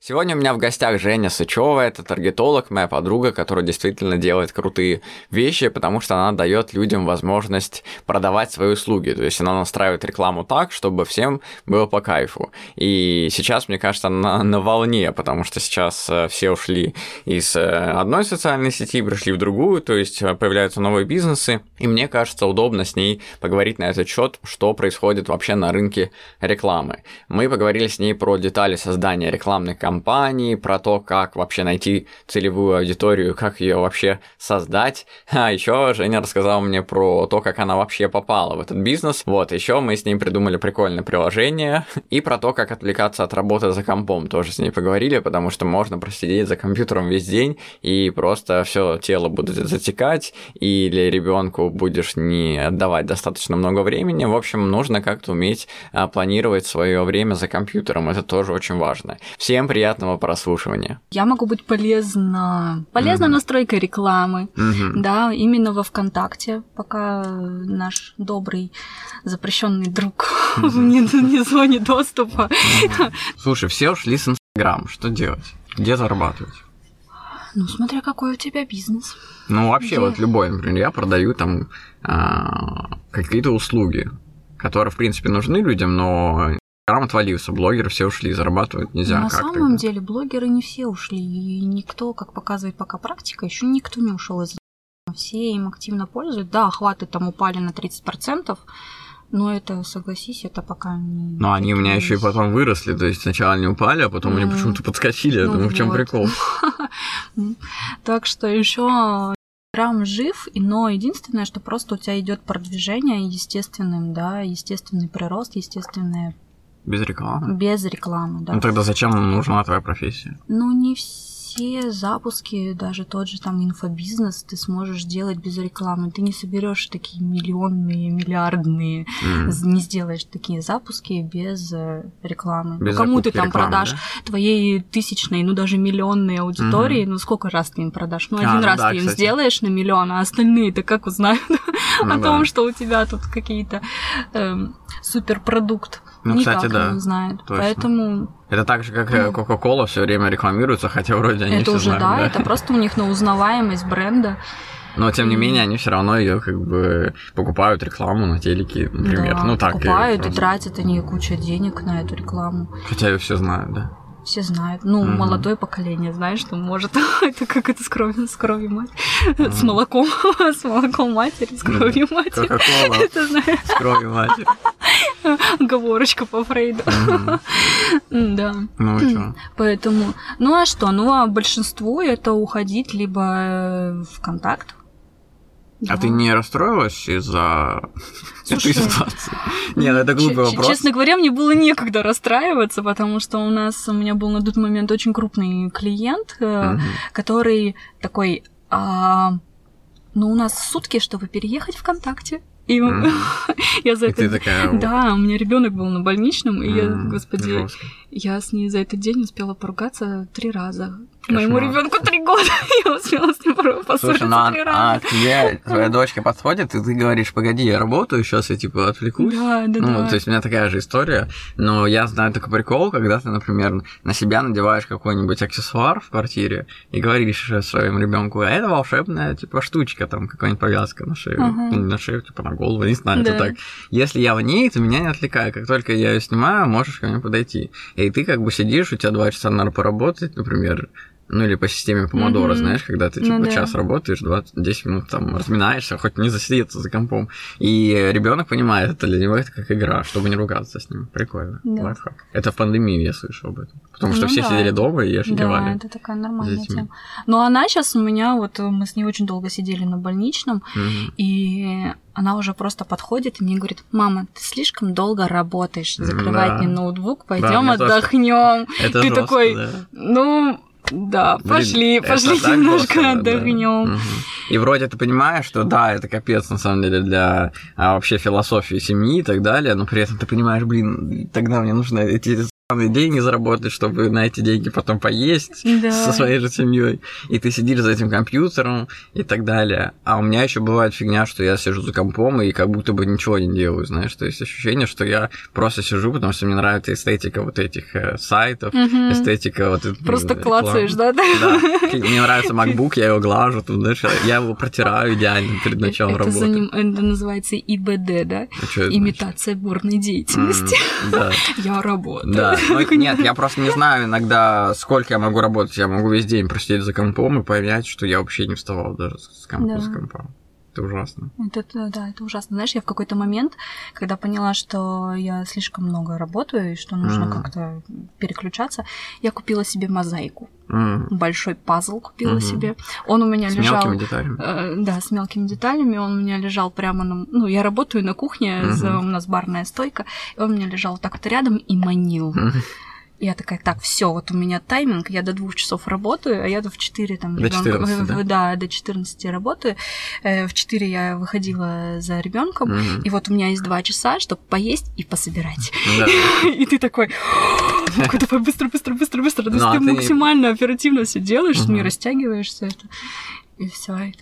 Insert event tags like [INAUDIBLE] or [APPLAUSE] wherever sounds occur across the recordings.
Сегодня у меня в гостях Женя Сычева, это таргетолог, моя подруга, которая действительно делает крутые вещи, потому что она дает людям возможность продавать свои услуги. То есть она настраивает рекламу так, чтобы всем было по кайфу. И сейчас, мне кажется, она [LAUGHS] на волне, потому что сейчас э, все ушли из э, одной социальной сети, пришли в другую, то есть э, появляются новые бизнесы. И мне кажется, удобно с ней поговорить на этот счет, что происходит вообще на рынке рекламы. Мы поговорили с ней про детали создания рекламной кампании компании, про то, как вообще найти целевую аудиторию, как ее вообще создать. А еще Женя рассказала мне про то, как она вообще попала в этот бизнес. Вот, еще мы с ней придумали прикольное приложение [LAUGHS] и про то, как отвлекаться от работы за компом. Тоже с ней поговорили, потому что можно просидеть за компьютером весь день и просто все тело будет затекать, или ребенку будешь не отдавать достаточно много времени. В общем, нужно как-то уметь а, планировать свое время за компьютером. Это тоже очень важно. Всем приятного приятного прослушивания. Я могу быть полезна, полезна mm-hmm. настройка рекламы, mm-hmm. да, именно во ВКонтакте, пока наш добрый запрещенный друг [LAUGHS] mm-hmm. не, не зоне доступа. Mm-hmm. [LAUGHS] Слушай, все ушли с Инстаграм, что делать? Где зарабатывать? Ну, смотря какой у тебя бизнес. Ну, вообще, Где? вот любой, например, я продаю там а, какие-то услуги, которые, в принципе, нужны людям, но Инстаграм отвалился, блогеры все ушли, зарабатывать нельзя. На самом тогда? деле блогеры не все ушли, и никто, как показывает пока практика, еще никто не ушел из все им активно пользуют. Да, охваты там упали на 30%, но это, согласись, это пока не... Но они у меня еще и потом выросли, то есть сначала они упали, а потом mm. они почему-то подскочили. Я ну думаю, в чем прикол? [LAUGHS] Так что еще Инстаграм жив, но единственное, что просто у тебя идет продвижение естественным, да, естественный прирост, естественное без рекламы? Без рекламы, да. Ну тогда зачем нужна твоя профессия? Ну не все запуски, даже тот же там инфобизнес ты сможешь делать без рекламы. Ты не соберешь такие миллионные, миллиардные, mm. не сделаешь такие запуски без э, рекламы. Без ну, кому ты там рекламы, продашь да? твоей тысячной, ну даже миллионной аудитории, mm-hmm. ну сколько раз ты им продашь? Ну а, один ну, раз да, ты им кстати. сделаешь на миллион, а остальные-то как узнают [LAUGHS] ну, о да. том, что у тебя тут какие-то эм, суперпродукт? Ну, Никак кстати, да. не знает. Точно. Поэтому... Это так же, как ну, Coca-Cola все время рекламируется, хотя вроде они Это уже, знают, да, да, это просто у них на узнаваемость бренда. Но тем не менее, они все равно ее как бы покупают рекламу на телеке, например. Да, ну так. Покупают и, и тратят они кучу денег на эту рекламу. Хотя ее все знают, да все знают. Ну, mm-hmm. молодое поколение знает, что может. [LAUGHS] это как это с кровью, с кровью мать. Mm-hmm. С молоком. [LAUGHS] с молоком матери, с кровью mm-hmm. матери. [LAUGHS] Это знаю. С кровью матери. Оговорочка по Фрейду. да. Ну и что? Поэтому, ну а что? Ну а большинству это уходить либо в контакт, да. А ты не расстроилась из-за этой ситуации? Нет, ну это глупый вопрос. Честно говоря, мне было некогда расстраиваться, потому что у нас, у меня был на тот момент очень крупный клиент, угу. который такой, а, ну у нас сутки, чтобы переехать ВКонтакте. И mm. [LAUGHS] я за это... такая... Да, у меня ребенок был на больничном, и я, господи, Жестко. я с ней за этот день успела поругаться три раза. Моему ребенку три года, [LAUGHS] я успела с ним поссориться Слушай, ну, а, а тебе твоя дочка подходит, и ты говоришь, погоди, я работаю, сейчас я типа отвлекусь. Да, да, ну, да. То есть у меня такая же история, но я знаю такой прикол, когда ты, например, на себя надеваешь какой-нибудь аксессуар в квартире и говоришь своему ребенку, а это волшебная типа штучка, там какая-нибудь повязка на шею, uh-huh. на шею, типа на голову, не знаю, да. это так. Если я в ней, то меня не отвлекай, как только я ее снимаю, можешь ко мне подойти. И ты как бы сидишь, у тебя два часа надо поработать, например, ну или по системе помодора, mm-hmm. знаешь, когда ты типа ну, час да. работаешь, 20, 10 минут там разминаешься, хоть не засидеться за компом. И ребенок понимает, это для него это как игра, чтобы не ругаться с ним. Прикольно. Да. Лайфхак. Это в пандемии я слышал об этом. Потому что ну, все да. сидели дома и офигевали. Да, это такая нормальная тема. Но она сейчас у меня, вот мы с ней очень долго сидели на больничном, mm-hmm. и она уже просто подходит и мне говорит, мама, ты слишком долго работаешь, закрывай да. мне ноутбук, пойдем да, отдохнем. Это ты жестко, такой, да. ну Да, пошли, пошли немножко отдохнем. Да. Угу. И вроде ты понимаешь, что да, это капец на самом деле для а, вообще философии семьи и так далее, но при этом ты понимаешь, блин, тогда мне нужно эти деньги заработать, чтобы на эти деньги потом поесть да. со своей же семьей. И ты сидишь за этим компьютером и так далее. А у меня еще бывает фигня, что я сижу за компом и как будто бы ничего не делаю, знаешь. То есть ощущение, что я просто сижу, потому что мне нравится эстетика вот этих э, сайтов, угу. эстетика вот Просто ну, клацаешь, да? Да. Мне нравится MacBook, я его глажу, тут, знаешь, я его протираю идеально перед началом это работы. Ним, это называется ИБД, да? А Имитация бурной деятельности. Да. [LAUGHS] Я работаю. Да, ну, нет, я просто не знаю иногда, сколько я могу работать. Я могу весь день просидеть за компом и понять, что я вообще не вставал даже с, комп, да. с компом. Это ужасно. Это, да, это ужасно. Знаешь, я в какой-то момент, когда поняла, что я слишком много работаю и что нужно mm. как-то переключаться, я купила себе мозаику. Mm. Большой пазл купила mm-hmm. себе. Он у меня с лежал. С мелкими деталями. Э, да, с мелкими деталями. Он у меня лежал прямо на. Ну, я работаю на кухне, mm-hmm. за, у нас барная стойка, и он у меня лежал так вот рядом и манил. Mm-hmm. Я такая, так, все, вот у меня тайминг, я до двух часов работаю, а я до в 4 там до 14, да? да, до 14 работаю. Э, в 4 я выходила за ребенком, угу. и вот у меня есть два часа, чтобы поесть и пособирать. [LAUGHS] И ты такой, [LAUGHS] давай быстро, быстро, быстро, быстро. То есть ну, а ты максимально оперативно все делаешь, не растягиваешься это. И все, и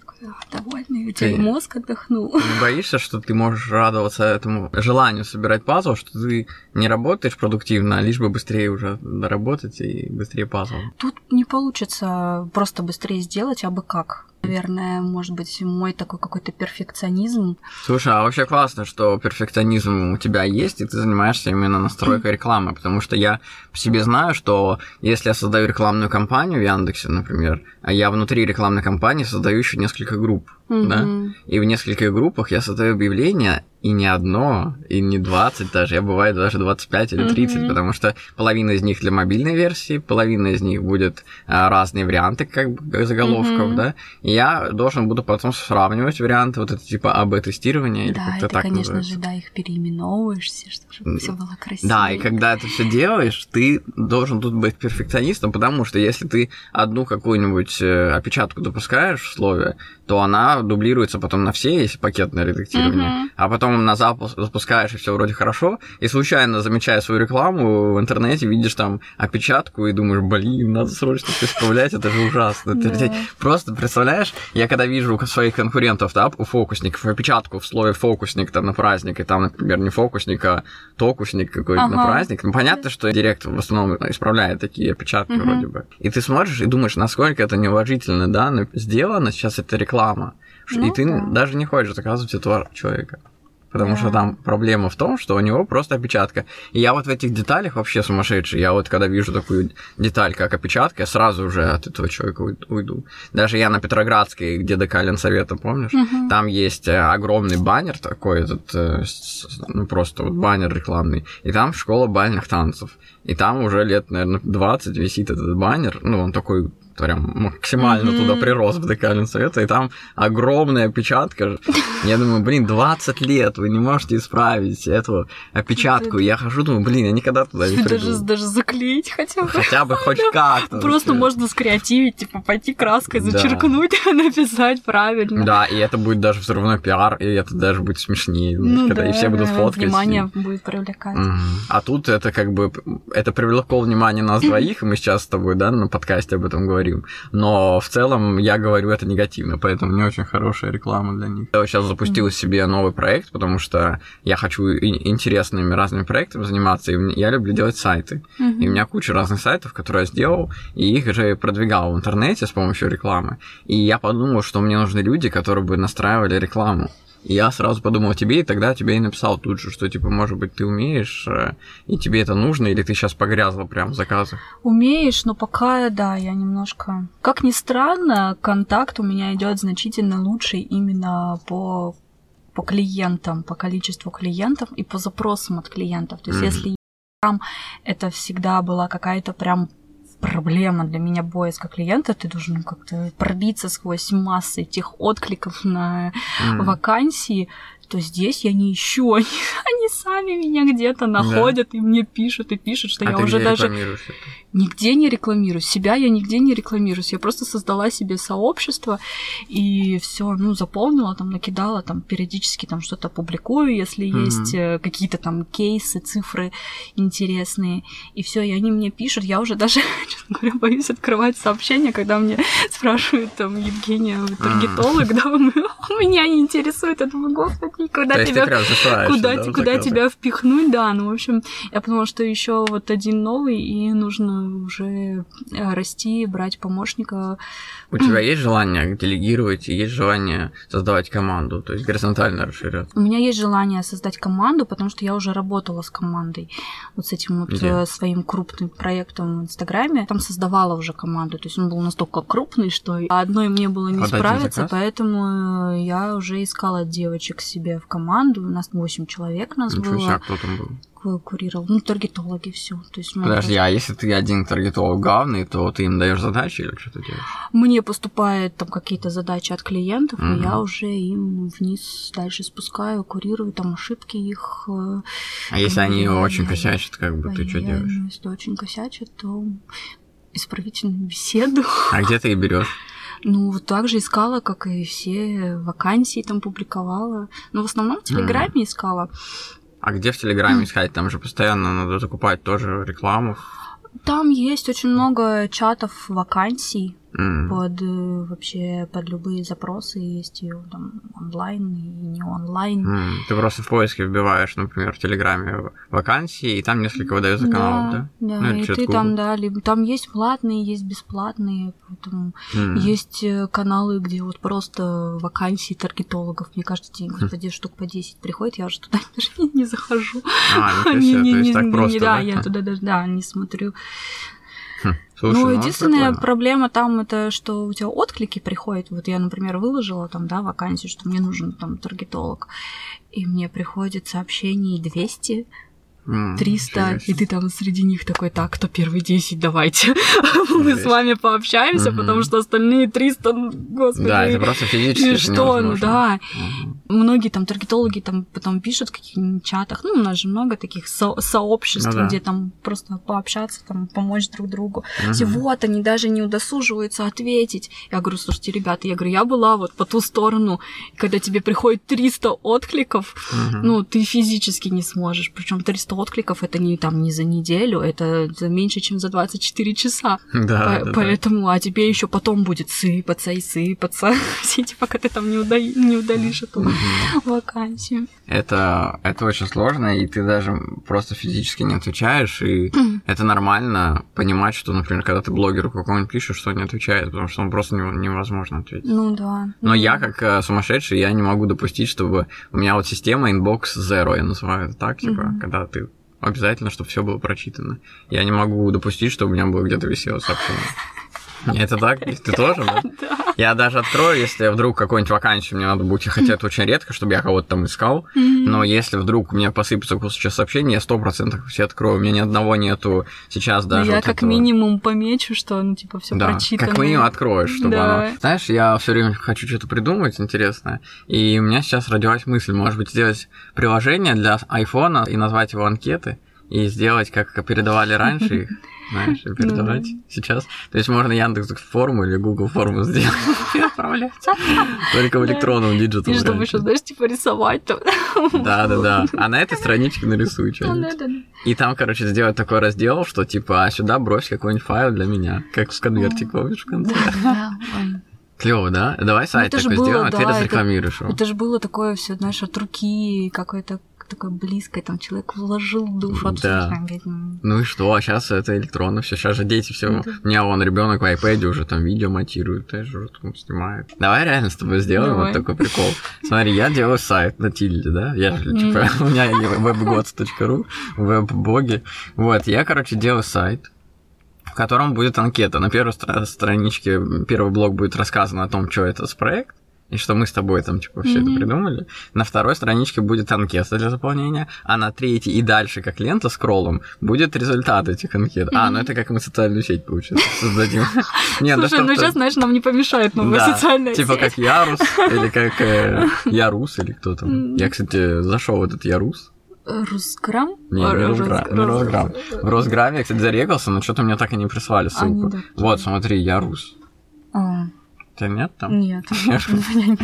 довольный, у тебя мозг отдохнул. Не боишься, что ты можешь радоваться этому желанию собирать пазл, что ты не работаешь продуктивно, а лишь бы быстрее уже доработать и быстрее пазл? Тут не получится просто быстрее сделать, а бы как наверное, может быть, мой такой какой-то перфекционизм. Слушай, а вообще классно, что перфекционизм у тебя есть, и ты занимаешься именно настройкой рекламы, потому что я по себе знаю, что если я создаю рекламную кампанию в Яндексе, например, а я внутри рекламной кампании создаю еще несколько групп, mm-hmm. да, и в нескольких группах я создаю объявления, и не одно, и не 20 даже, я бывает даже 25 или 30, mm-hmm. потому что половина из них для мобильной версии, половина из них будет а, разные варианты как бы заголовков, mm-hmm. да, и я должен буду потом сравнивать варианты вот это типа АБ-тестирования да, или как-то так конечно называется. же, да, их переименовываешься, чтобы все было красиво. Да, и когда это все делаешь, ты должен тут быть перфекционистом, потому что если ты одну какую-нибудь э, опечатку допускаешь в слове, то она дублируется потом на все, если пакетное редактирование, mm-hmm. а потом на запуск запускаешь, и все вроде хорошо, и случайно, замечая свою рекламу в интернете, видишь там опечатку и думаешь, блин, надо срочно все исправлять, это же ужасно. [LAUGHS] Просто представляешь, я когда вижу своих конкурентов, да, у фокусников, опечатку в слове фокусник там на праздник, и там, например, не фокусник, а токусник какой-то на праздник, ну, понятно, что директор в основном исправляет такие опечатки вроде бы. И ты смотришь и думаешь, насколько это неуважительно, да, сделано, сейчас это реклама. Ну, и ты да. даже не хочешь заказывать этого человека. Потому да. что там проблема в том, что у него просто опечатка. И я вот в этих деталях вообще сумасшедший. Я вот когда вижу такую деталь, как опечатка, я сразу уже от этого человека уйду. Даже я на Петроградской, где Декалин Совета, помнишь? Угу. Там есть э, огромный баннер такой, этот, э, ну просто вот баннер рекламный. И там школа бальных танцев. И там уже лет, наверное, 20 висит этот баннер. Ну, он такой прям максимально mm-hmm. туда прирос в декален совета, и там огромная опечатка. Я думаю, блин, 20 лет, вы не можете исправить эту опечатку. Я хожу, думаю, блин, я никогда туда не приду. Даже, даже заклеить хотя бы. Хотя бы хоть как-то. Просто можно скреативить, типа, пойти краской, зачеркнуть, [LAUGHS] написать правильно. Да, и это будет даже взрывной пиар, и это даже будет смешнее, ну, и все будут фоткать. Внимание будет привлекать. А тут это как бы, это привлекло внимание нас [CLEARS THROAT] двоих, и мы сейчас с тобой, да, на подкасте об этом говорим говорим. Но в целом я говорю это негативно, поэтому не очень хорошая реклама для них. Я сейчас запустил себе новый проект, потому что я хочу интересными разными проектами заниматься, и я люблю делать сайты. Mm-hmm. И у меня куча разных сайтов, которые я сделал, и их же продвигал в интернете с помощью рекламы. И я подумал, что мне нужны люди, которые бы настраивали рекламу. Я сразу подумал о тебе, и тогда тебе и написал тут же, что, типа, может быть, ты умеешь, э, и тебе это нужно, или ты сейчас погрязла прям в заказах? Умеешь, но пока, да, я немножко... Как ни странно, контакт у меня идет значительно лучше именно по по клиентам, по количеству клиентов и по запросам от клиентов. То есть, mm-hmm. если там это всегда была какая-то прям проблема для меня поиска клиента. Ты должен как-то пробиться сквозь массы этих откликов на mm. вакансии. То здесь я не ищу, [LAUGHS] они, они сами меня где-то находят да. и мне пишут и пишут, что а я ты уже где даже это? нигде не рекламирую. Себя я нигде не рекламирую. Я просто создала себе сообщество и все, ну, заполнила, там, накидала, там, периодически там что-то публикую, если Мгм. есть э, какие-то там кейсы, цифры интересные. И все, и они мне пишут. Я уже даже, [LAUGHS] честно говоря, боюсь открывать сообщения, когда мне спрашивают там Евгения, вы таргетолог, да, [LAUGHS] меня не интересует. Я думаю, господи, куда тебя куда, да, куда тебя впихнуть, да, ну, в общем, я подумала, что еще вот один новый, и нужно уже э, расти, брать помощника. У тебя [CLEARS THROAT] есть желание делегировать есть желание создавать команду, то есть горизонтально расширяться? У меня есть желание создать команду, потому что я уже работала с командой, вот с этим вот Где? э, своим крупным проектом в Инстаграме. Там создавала уже команду, то есть он был настолько крупный, что одной мне было не Отдать справиться, поэтому э, я уже искала девочек себе в команду. У нас 8 человек нас Ничего себе, было, а кто там был? ку- курировал, ну, таргетологи все. То есть мы Подожди, просто- а если ты один таргетолог главный, то ты им даешь задачи или что ты делаешь? Мне поступают там какие-то задачи от клиентов, Мгм. и я уже им вниз дальше спускаю, курирую там ошибки их. э, А если они я- очень я- косячат, как бы ты что делаешь? Если очень косячат, то исправительную беседу. А где ты их берешь? Ну, вот так же искала, как и все вакансии там публиковала. Но в основном в Телеграме искала. А где в Телеграме искать? Там же постоянно надо закупать тоже рекламу. Там есть очень много чатов вакансий М. под э, вообще под любые запросы. Есть и там онлайн, и не онлайн. М, Ты просто в поиске вбиваешь, например, в Телеграме вакансии, и там несколько выдается каналов, да? Да, Ну, или и ты Google. там, да, либо там есть платные, есть бесплатные, поэтому М. есть э, каналы, где вот просто вакансии таргетологов. Мне каждый день, господи, штук по 10 приходит, я уже туда [LAUGHS] даже не, захожу. А, ничего Не- себе, не- то есть не- так не- просто, да, да? я туда даже, да, не смотрю. Слушай, ну, ну, единственная прикольно. проблема там это, что у тебя отклики приходят. Вот я, например, выложила там, да, вакансию, что мне нужен там таргетолог. И мне приходит сообщений 200, М, 300, нифига и ты там среди них такой, так, кто первый 10, давайте. [LAUGHS] Мы с вами пообщаемся, потому что остальные 300, ну, господи. Да, это просто физически что, ну да. Многие там таргетологи там потом пишут в каких-нибудь чатах, ну, у нас же много таких со- сообществ, Ну да. где там просто пообщаться, там, помочь друг другу. Все, вот, они даже не удосуживаются ответить. Я говорю, слушайте, ребята, я говорю, я была вот по ту сторону, когда тебе приходит 300 откликов, ну, ты физически не сможешь. Причем 300 откликов это не там не за неделю, это за меньше, чем за 24 часа. Да, По- да, да. Поэтому, а тебе еще потом будет сыпаться и сыпаться. [LAUGHS] Все эти, пока ты там не, уда- не удалишь эту вакансию. Это, это очень сложно, и ты даже просто физически не отвечаешь, и это нормально понимать, что, например, когда ты блогеру какому-нибудь пишешь, что он не отвечает, потому что он просто не- невозможно ответить. Ну да. Но я, как э, сумасшедший, я не могу допустить, чтобы у меня вот система inbox zero, я называю это так, типа, когда ты обязательно, чтобы все было прочитано. Я не могу допустить, чтобы у меня было где-то висело сообщение. Это так? Ты тоже, да? [LAUGHS] Да. Я даже открою, если вдруг какую-нибудь вакансию мне надо будет, хотя это очень редко, чтобы я кого-то там искал, но если вдруг у меня посыпется сейчас сообщений, я сто процентов все открою. У меня ни одного нету сейчас Ну, даже я вот как этого. минимум помечу, что, ну, типа, все Да, прочитано. как минимум откроешь, чтобы Да. оно... Знаешь, я все время хочу что-то придумать интересное, и у меня сейчас родилась мысль, может быть, сделать приложение для айфона и назвать его анкеты, и сделать, как передавали раньше [LAUGHS] их, знаешь, и передавать Ну. сейчас. То есть можно Яндекс форму или Google форму сделать и [LAUGHS] отправлять. Только в электронном digital. И чтобы еще, знаешь, типа рисовать там. Да, да, да. А на этой страничке нарисуй Ну, что-нибудь. И там, короче, сделать такой раздел, что типа, а сюда брось какой-нибудь файл для меня. Как в конвертик, помнишь, в конце? Клево, да? Давай сайт это же такой сделаем, а ты разрекламируешь его. Это же было такое все, знаешь, от руки, какое-то такое близкое, там человек вложил душу. а Да. прям, видно, Ну и что, а сейчас это электронно все. Сейчас же дети все. Ну Да. У меня вон ребенок в iPad уже там видео монтирует, тоже уже там снимает. Давай реально с тобой сделаем Давай. вот такой прикол. Смотри, я делаю сайт на Тильде, да? Я же, типа, [LAUGHS] у меня webgods.ru, веб-боги. Вот, я, короче, делаю сайт, в котором будет анкета. На первой стра- страничке первый блок будет рассказано о том, что это за проект. И что мы с тобой там, типа, все это Мгм. придумали. На второй страничке будет анкета для заполнения, а на третьей и дальше, как лента с кроллом, будет результат этих анкет. А, ну это как мы социальную сеть, получается, создадим. [LAUGHS] Не, Слушай, ну сейчас, знаешь, нам не помешает новая социальная Типа сеть. как Ярус, или как э, [LAUGHS] Ярус, или кто там. Я, кстати, зашел в этот Ярус. Русграм? Не, не Росграм, Рос- не Росграм. Рос- В Росграме я, кстати, зарегался, но что-то мне так и не прислали А, ссылку. да. Вот, смотри, Ярус. А, тебя нет там? Нет, [LAUGHS] у меня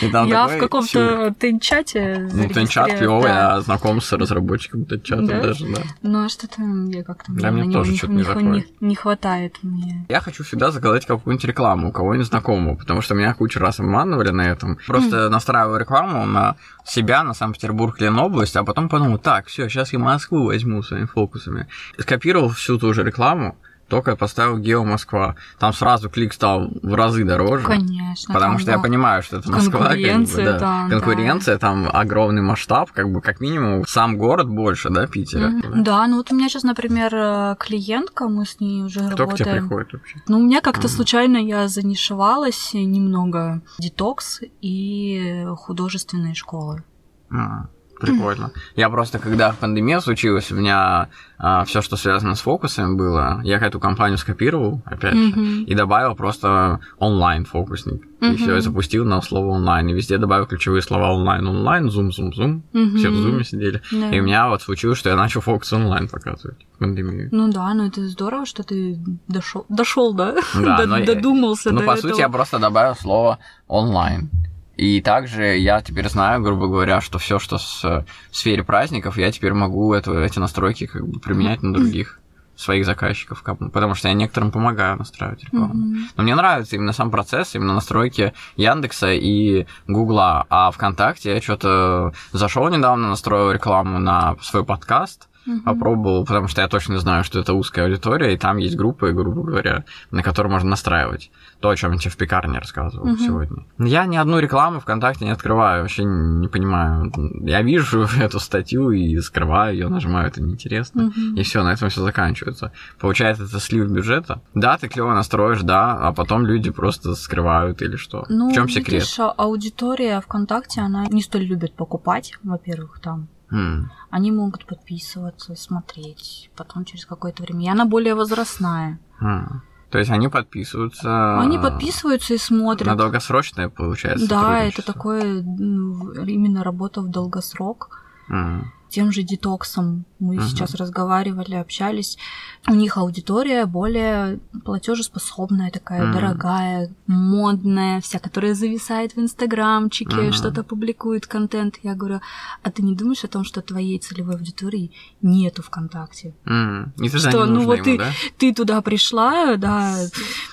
нет. Я в каком-то тенчате. Ну, тенчат клевый, я знаком с разработчиком тенчата Да? даже, да. Ну, а что-то я как-то... Да, мне тоже что-то не, заходит. не хватает мне. Я хочу всегда заказать какую-нибудь рекламу у кого-нибудь знакомого, потому что меня кучу раз обманывали на этом. Просто настраиваю рекламу на себя, на Санкт-Петербург, Ленобласть, а потом подумал, так, все, сейчас я Москву возьму своими фокусами. Скопировал всю ту же рекламу, только поставил Гео Москва. Там сразу клик стал в разы дороже. Конечно. Потому что я да. понимаю, что это Москва. как бы, Конкуренция да. там, да. Конкуренция, там огромный масштаб, как бы как минимум сам город больше, да, Питера. Мгм. Да, ну вот у меня сейчас, например, э, клиентка, мы с ней уже Кто к тебе работаем. приходит вообще? Ну, у меня как-то Мгм. случайно я занишевалась немного детокс и художественные школы. А, Прикольно. Я просто, когда пандемия случилась, у меня все, что связано с фокусами было, я эту компанию скопировал, опять же, Мгм. и добавил просто онлайн-фокусник. И Мгм. все, и запустил на слово онлайн. И везде добавил ключевые слова онлайн, онлайн, зум, зум, зум. Все в зуме сидели. Да. И у меня вот случилось, что я начал фокус онлайн показывать пандемию. Ну да, ну это здорово, что ты дошел, дошел, да? Да, [LAUGHS] но додумался Ну, по сути, я просто добавил слово онлайн. И также я теперь знаю, грубо говоря, что все, что с, в сфере праздников, я теперь могу это, эти настройки как бы применять на других своих заказчиков, потому что я некоторым помогаю настраивать рекламу. Мгм. Но мне нравится именно сам процесс, именно настройки Яндекса и Гугла. А ВКонтакте я что-то зашел недавно, настроил рекламу на свой подкаст, Мгм. попробовал, потому что я точно знаю, что это узкая аудитория, и там есть группы, грубо говоря, на которые можно настраивать. То, о чем я тебе в пекарне рассказывал Мгм. сегодня. Я ни одну рекламу ВКонтакте не открываю, вообще не понимаю. Я вижу [LAUGHS] эту статью и скрываю ее, нажимаю, это неинтересно. Мгм. И все, на этом все заканчивается. Получается, это слив бюджета. Да, ты клево настроишь, да, а потом люди просто скрывают или что. Ну, в чем секрет? видишь, аудитория ВКонтакте, она не столь любит покупать, во-первых, там. М, Они могут подписываться, смотреть, потом через какое-то время. И она более возрастная. м. То есть они подписываются. Они подписываются и смотрят. На долгосрочное, получается. Да, это такое именно работа в долгосрок. М, Тем же детоксом мы Мгм. сейчас разговаривали, общались. У них аудитория более платежеспособная, такая Мгм. дорогая, модная, вся, которая зависает в инстаграмчике, Мгм. что-то публикует контент. Я говорю, а ты не думаешь о том, что твоей целевой аудитории нету ВКонтакте? м. И Что, ну вот ему, ты- да? ты туда пришла, да,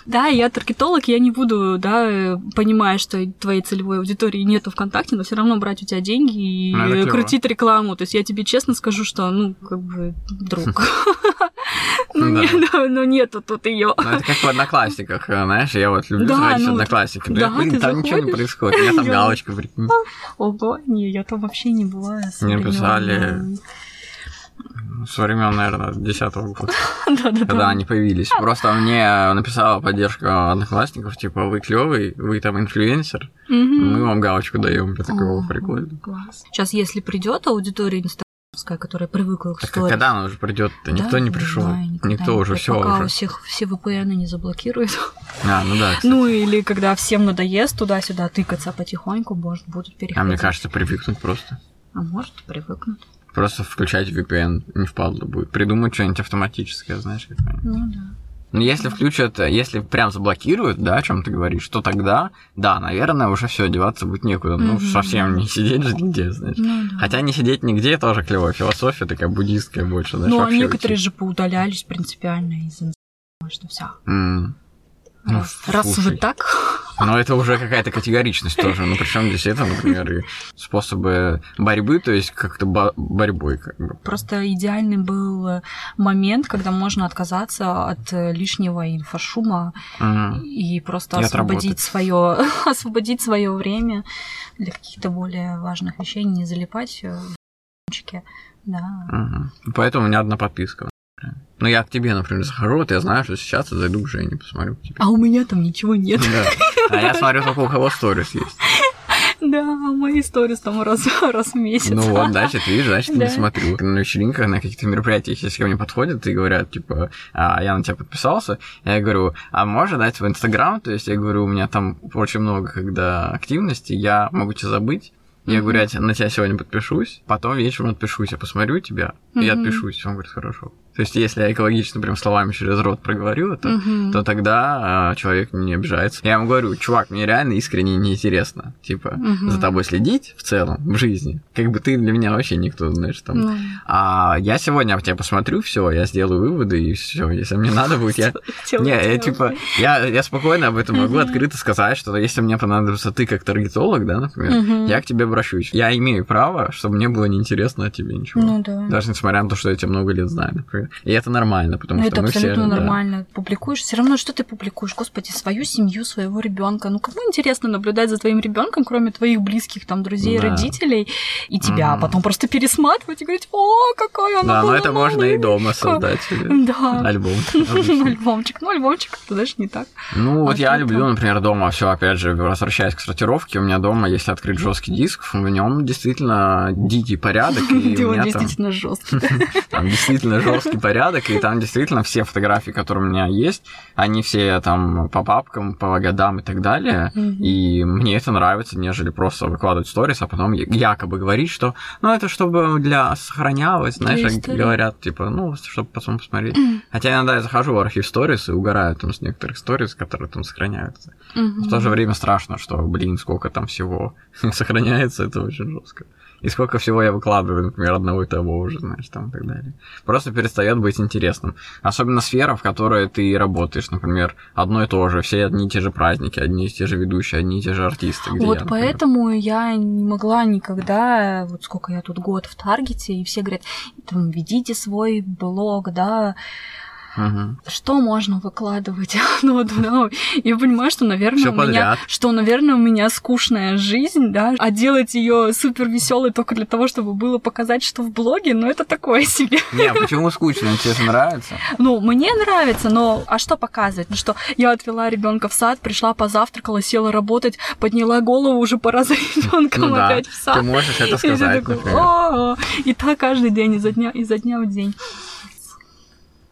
да, я таргетолог, я не буду, да, понимая, что твоей целевой аудитории нету ВКонтакте, но все равно брать у тебя деньги и Ну, крутить рекламу. То есть я тебе честно скажу, что, ну, как бы, друг. [LAUGHS] Ну, Да. не- да, ну, нету тут ее. Ну, это как в одноклассниках, э, знаешь, я вот люблю Да, в ну, одноклассники. да, блин, там ничего не заходишь. происходит. У меня там галочка, прикинь. Ого, не, я там вообще не была. Мне писали. С времен, наверное, 10 года. [LAUGHS] Когда они появились. Просто мне написала поддержка одноклассников, типа, вы клевый, вы там инфлюенсер, мы вам галочку даем. Я такого прикольно. Сейчас, если придет аудитория инстаграмская, которая привыкла к сторис, когда она уже придет-то? Никто Да, не пришел. Никто уже все пока уже. у всех все VPN не заблокируют. А, ну да. [LAUGHS] Ну или когда всем надоест туда-сюда тыкаться потихоньку, может, будут переходить. А мне кажется, привыкнуть просто. А может, привыкнут. Просто включать VPN не впадло будет. Придумать что-нибудь автоматическое, знаешь, как Ну да. Но если включат, если прям заблокируют, да, о чем ты говоришь, то тогда, да, наверное, уже все, деваться будет некуда. Ну, Мгм. совсем не сидеть же нигде, знаешь. Ну, да. Хотя не сидеть нигде тоже клевая философия такая буддистская больше, знаешь, Ну, а некоторые уйти. же поудалялись принципиально из инстаграма, что все. М. Ну, Раз, раз так, Но это уже какая-то категоричность тоже. Ну, причем здесь это, например, способы борьбы, то есть как-то бо- борьбой, как бы. просто идеальный был э, момент, когда можно отказаться от э, лишнего инфошума Мгм. и просто И освободить свое, [LAUGHS] освободить свое время для каких-то более важных вещей, не залипать э, в. Да. Мгм. Поэтому у меня одна подписка. Ну, я к тебе, например, захожу, вот я знаю, что сейчас я зайду к Жене, посмотрю к тебе. А у меня там ничего нет. Да. [LAUGHS] А я смотрю, только у кого сторис есть. Да, мои сторис там раз, раз в месяц. Ну вот, значит, видишь, значит, не смотрю. На вечеринках, на каких-то мероприятиях, если ко мне подходят и говорят, типа, а, я на тебя подписался, я говорю, а можешь дать в Инстаграм? То есть я говорю, у меня там очень много когда активности, я могу тебя забыть, я говорю, я на тебя сегодня подпишусь, потом вечером отпишусь, я посмотрю тебя, и я отпишусь. Он говорит, хорошо. То есть, если я экологично прям словами через рот проговорю это, uh-huh. то тогда э, человек не обижается. Я ему говорю, чувак, мне реально искренне неинтересно, типа, uh-huh. за тобой следить в целом, в жизни. Как бы ты для меня вообще никто, знаешь, там. Uh-huh. А я сегодня в тебя посмотрю, все, я сделаю выводы, и все. Если мне надо [LAUGHS] будет, я... Не, я типа, я, я спокойно об этом могу открыто сказать, что если мне понадобится ты как таргетолог, да, например, я к тебе обращусь. Я имею право, чтобы мне было неинтересно о тебе ничего. Ну да. Даже несмотря на то, что я тебя много лет знаю, например. И это нормально, потому ну, что это мы абсолютно все... нормально. Да. Публикуешь, все равно что ты публикуешь, господи, свою семью, своего ребенка. Ну кому интересно наблюдать за твоим ребенком, кроме твоих близких, там, друзей, да. родителей и тебя, mm. а потом просто пересматривать и говорить, о, какая она Да, была но это можно и дома создать. Да. Альбом. [LAUGHS] Альбомчик. Ну, альбомчик, это даже не так. Ну, вот я люблю, например, дома все, опять же, возвращаясь к сортировке, у меня дома, если открыть жесткий диск, в нем действительно дикий порядок. И [LAUGHS] действительно жесткий. Там действительно жесткий [LAUGHS] порядок, и там действительно все фотографии, которые у меня есть, они все там по папкам, по годам и так далее. И мне это нравится, нежели просто выкладывать сторис, а потом якобы говорить, что ну это чтобы для сохранялось, знаешь, говорят, типа, ну, чтобы потом посмотреть. Хотя иногда я захожу в архив сторис и угораю там с некоторых сторис, которые там сохраняются. В то же время страшно, что, блин, сколько там всего [LAUGHS] сохраняется, это очень жестко и сколько всего я выкладываю, например, одного и того уже, знаешь, там и так далее. Просто перестает быть интересным. Особенно сфера, в которой ты работаешь, например, одно и то же, все одни и те же праздники, одни и те же ведущие, одни и те же артисты. Где вот я, поэтому я не могла никогда, вот сколько я тут год в Таргете, и все говорят, там, ведите свой блог, да, Угу. Что можно выкладывать? [LAUGHS] ну, да, я понимаю, что, наверное, Всё у меня, что, наверное, у меня скучная жизнь, да, а делать ее супер веселой только для того, чтобы было показать, что в блоге, ну это такое [LAUGHS] себе. Не, а почему скучно? Тебе же нравится? Ну, мне нравится, но а что показывать? Ну что, я отвела ребенка в сад, пришла, позавтракала, села работать, подняла голову, уже пора [LAUGHS] за ребенком ну, опять да. в сад. Ты можешь это сказать, такой, например. И так каждый день, изо дня, изо дня в день.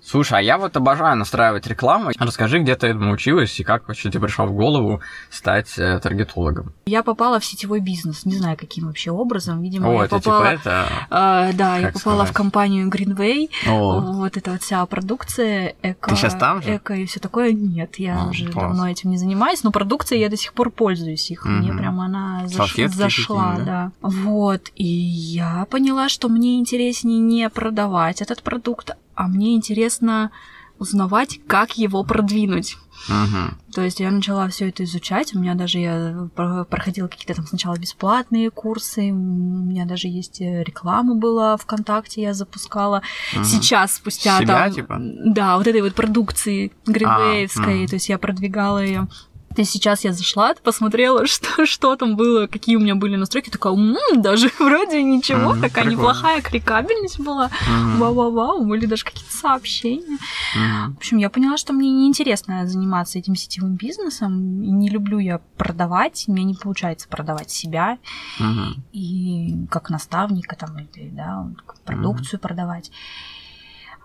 Слушай, а я вот обожаю настраивать рекламу. Расскажи, где ты этому училась и как вообще тебе пришло в голову стать э, таргетологом? Я попала в сетевой бизнес, не знаю, каким вообще образом. Видимо, О, я это попала... типа это... А, да, я попала сказать? в компанию Greenway. О. Вот эта вот вся продукция, эко... Ты щас там же? Эко и все такое. Нет, я А, уже класс. давно этим не занимаюсь, но продукцией я до сих пор пользуюсь их. Мне Мгм. прям она заш- зашла, какие-нибудь, да. Вот, и я поняла, что мне интереснее не продавать этот продукт, а мне интересно узнавать, как его продвинуть. Мгм. То есть я начала все это изучать. У меня даже я про- проходила какие-то там сначала бесплатные курсы. У меня даже есть э, реклама была ВКонтакте, я запускала. Мгм. Сейчас, спустя Себя, там. типа? Да, вот этой вот продукции гринвеевской. мгм. то есть я продвигала ее. То есть сейчас я зашла, посмотрела, [LAUGHS] что, что там было, какие у меня были настройки, такая, «М, даже [LAUGHS] вроде ничего, Мгм, такая прикольно. неплохая кликабельность была. Мгм. Вау-вау-вау, были даже какие-то сообщения. Мгм. В общем, я поняла, что мне неинтересно заниматься этим сетевым бизнесом. И не люблю я продавать. У меня не получается продавать себя Мгм. и как наставника там, или, да, продукцию продавать.